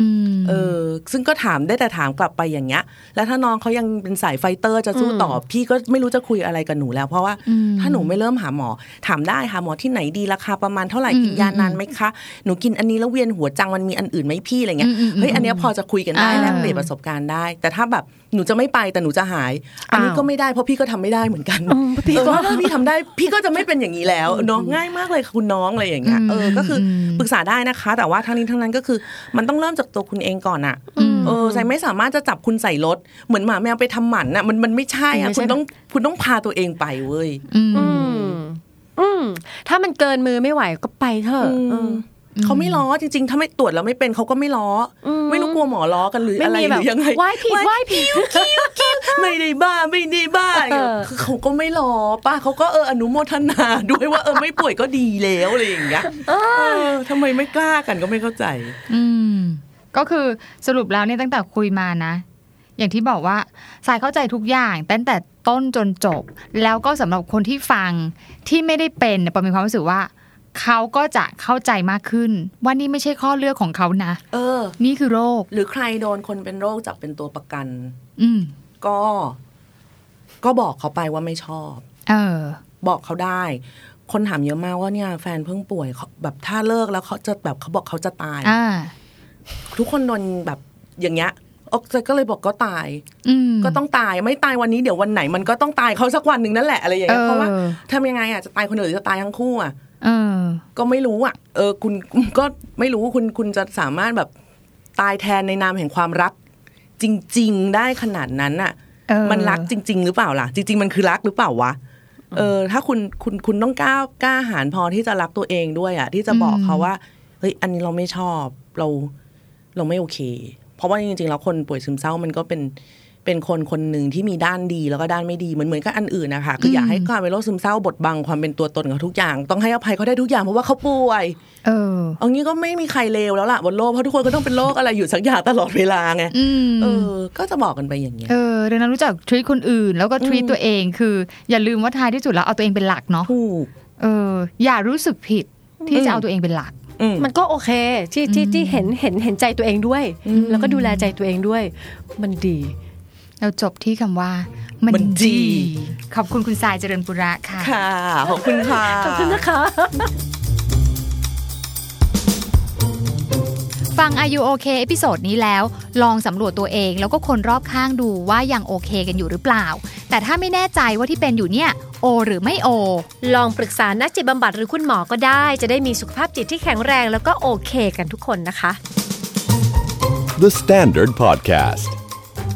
อืมเออ ซึ่งก็ถามได้แต่ถามกลับไปอย่างเงี้ย แล้วถ้าน้องเขายังเป็นสายไฟเตอร์จะสู้ต่ออพี่ก็ไม่รู้จะคุยอะไรกับหนูแล้วเพราะว่าอืมถ้าหนูไม่เริ่มหาหมอ ถามได้หาหมอที่ไหนดีราคาประมาณเท่าไหร่อืมกินยานานไหมคะ หนูกินอันนี้แล้วเวียนหัวจังมันมีอันอื่นไหมพี่อะไรเงี้ยอืมอืมอืมเฮ้ยอันเนี้ยพอจะคุยกันได้อ่าแลกเปลี่ยนประสบการณ์ได้ แต่ถ้าแบบ หนูจะไม่ไปแต่หนูจะหาย อันนี้อ้าวก็ไม่ได้เพราะพี่ก็ทำไม่ได้เหมือนกันอืมพี่เออก็ถ้าพี่ทำได้ พี่ก็จะไม่เป็นอย่างนี้แล้วเนาะง่ายมากเลยค่ะคุณน้องอะไรอย่างเงี้ยเออก็คืออมปรึกษาได้นะคะ แต่ว่าทั้งนี้ทั้งนั้นก็คือ มันต้องเริ่มจากตัวคุณเองก่อนอะมเออใจไม่สามารถจะจับคุณใส่รถเหมือนหมาแมวไปทำหมันอะมันมันไม่ใช่อะไม่ใช่คุณต้องคุณต้องพาตัวเองไปเว้ยอืมอืมอืมถ้ามันเกินมือไม่ไหวก็ไปเถอะอืม เออเขาไม่ล้อจริงๆ ถ้าไม่ตรวจแล้วไม่เป็นเขาก็ไม่ล้ออมไม่รู้กลัวหมอล้อกันหรือไม่อะไรมีหแบบรือยังไงไหว้ผิดไหว้ผิดไม่ได้บ้าไม่ได้บ้าเออคือเขาก็ไม่ล้อป้าเขาก็เอออนุโมทนาด้วยว่าเออไม่ป่วยก็ดีแล้วอะไรอย่างเงี้ยเออทำไมไม่กล้ากันก็ไม่เข้าใจ อืมก็คือสรุปแล้วเนี่ยตั้งแต่คุยมานะ อย่างที่บอกว่าสายเข้าใจทุกอย่างตั้งแต่ต้นจนจบ แล้วก็สำหรับคนที่ฟังที่ไม่ได้เป็นเนี่ยปอมีความรู้สึกว่า เขาก็จะเข้าใจมากขึ้น ว่านี่ไม่ใช่ข้อเลือกของเขานะ เออ นี่คือโรค หรือใครโดนคนเป็นโรคจับเป็นตัวประกัน อืมก็ ก็บอกเขาไปว่าไม่ชอบ เออ บอกเขาได้ คนถามเยอะมากว่าเนี่ย แฟนเพิ่งป่วยเขาแบบถ้าเลิกแล้วเขาจะแบบเขาบอกเขาจะตาย อ่า ทุกคนโดนแบบอย่างเงี้ยออกจะก็เลยบอกก็ตาย อืม ก็ต้องตายไม่ตายวันนี้เดี๋ยววันไหนมันก็ต้องตายเขาสักวันหนึ่งนั่นแหละอะไรอย่างเงี้ยเออ เพราะว่าทำยังไงอะจะตายคนเดียวหรือจะตายทั้งคู่อะเออ ก็ไม่รู้อะ เออ คุณก็ไม่รู้คุณคุณจะสามารถแบบตายแทนในนามแห่งความรัก จริง ๆ ได้ขนาดนั้นอะเออมันรักจริง ๆ หรือเปล่าล่ะ จริง ๆ มันคือรักหรือเปล่าวะเออ ถ้าคุณคุณคุณต้องกล้ากล้าหาญพอที่จะรักตัวเองด้วยอะ ที่จะบอกเขาว่าเฮ้ยอันนี้เราไม่ชอบเราเราไม่โอเค เพราะว่าจริงๆแล้วคนป่วยซึมเศร้ามันก็เป็น เป็นคนคนหนึ่งที่มีด้านดีแล้วก็ด้านไม่ดีเหมือนเหมือนกับอันอื่นนะคะคืออยากให้ความเป็นโรคซึมเศร้าบดบังความเป็นตัวตนของทุกอย่าง ต้องให้อภัยเขาได้ทุกอย่างเพราะว่าเขาป่วย เออเอางี้ก็ไม่มีใครเลวแล้วล่ะบนโลกเพราะทุกคนก็ต้องเป็นโรคอะไรอยู่สักอย่างตลอดเวลาไงอืมเออ ก็จะบอกกันไปอย่างเงี้ยเออดังนั้นรู้จักท e ี t คนอื่น แล้วก็ท e ี t อืมตัวเองคือ อย่าลืมว่าท้ายที่สุดแล้วเอาตัวเองเป็นหลักเนาะถูกเออ อย่ารู้สึกผิดที่อืมจะเอาตัวเองเป็นหลักอืมมันก็โอเคที่ที่ที่เห็นเห็นเห็นใจตัวเองด้วย แล้วก็ดูแลใจตัวเองด้วย มันดี เราจบที่คำว่า มันมันดีดี ขอบคุณคุณสายเจริญปุระค่ะ ค่ะ ขอบคุณค่ะ ขอบคุณนะคะ ฟัง Are You OK episode นี้แล้ว ลองสำรวจตัวเองแล้วก็คนรอบข้างดูว่ายังโอเคกันอยู่หรือเปล่า แต่ถ้าไม่แน่ใจว่าที่เป็นอยู่เนี่ยโอหรือไม่โอ ลองปรึกษานักจิตบำบัดหรือคุณหมอก็ได้ จะได้มีสุขภาพจิตที่แข็งแรงแล้วก็โอเคกันทุกคนนะคะ The Standard Podcast.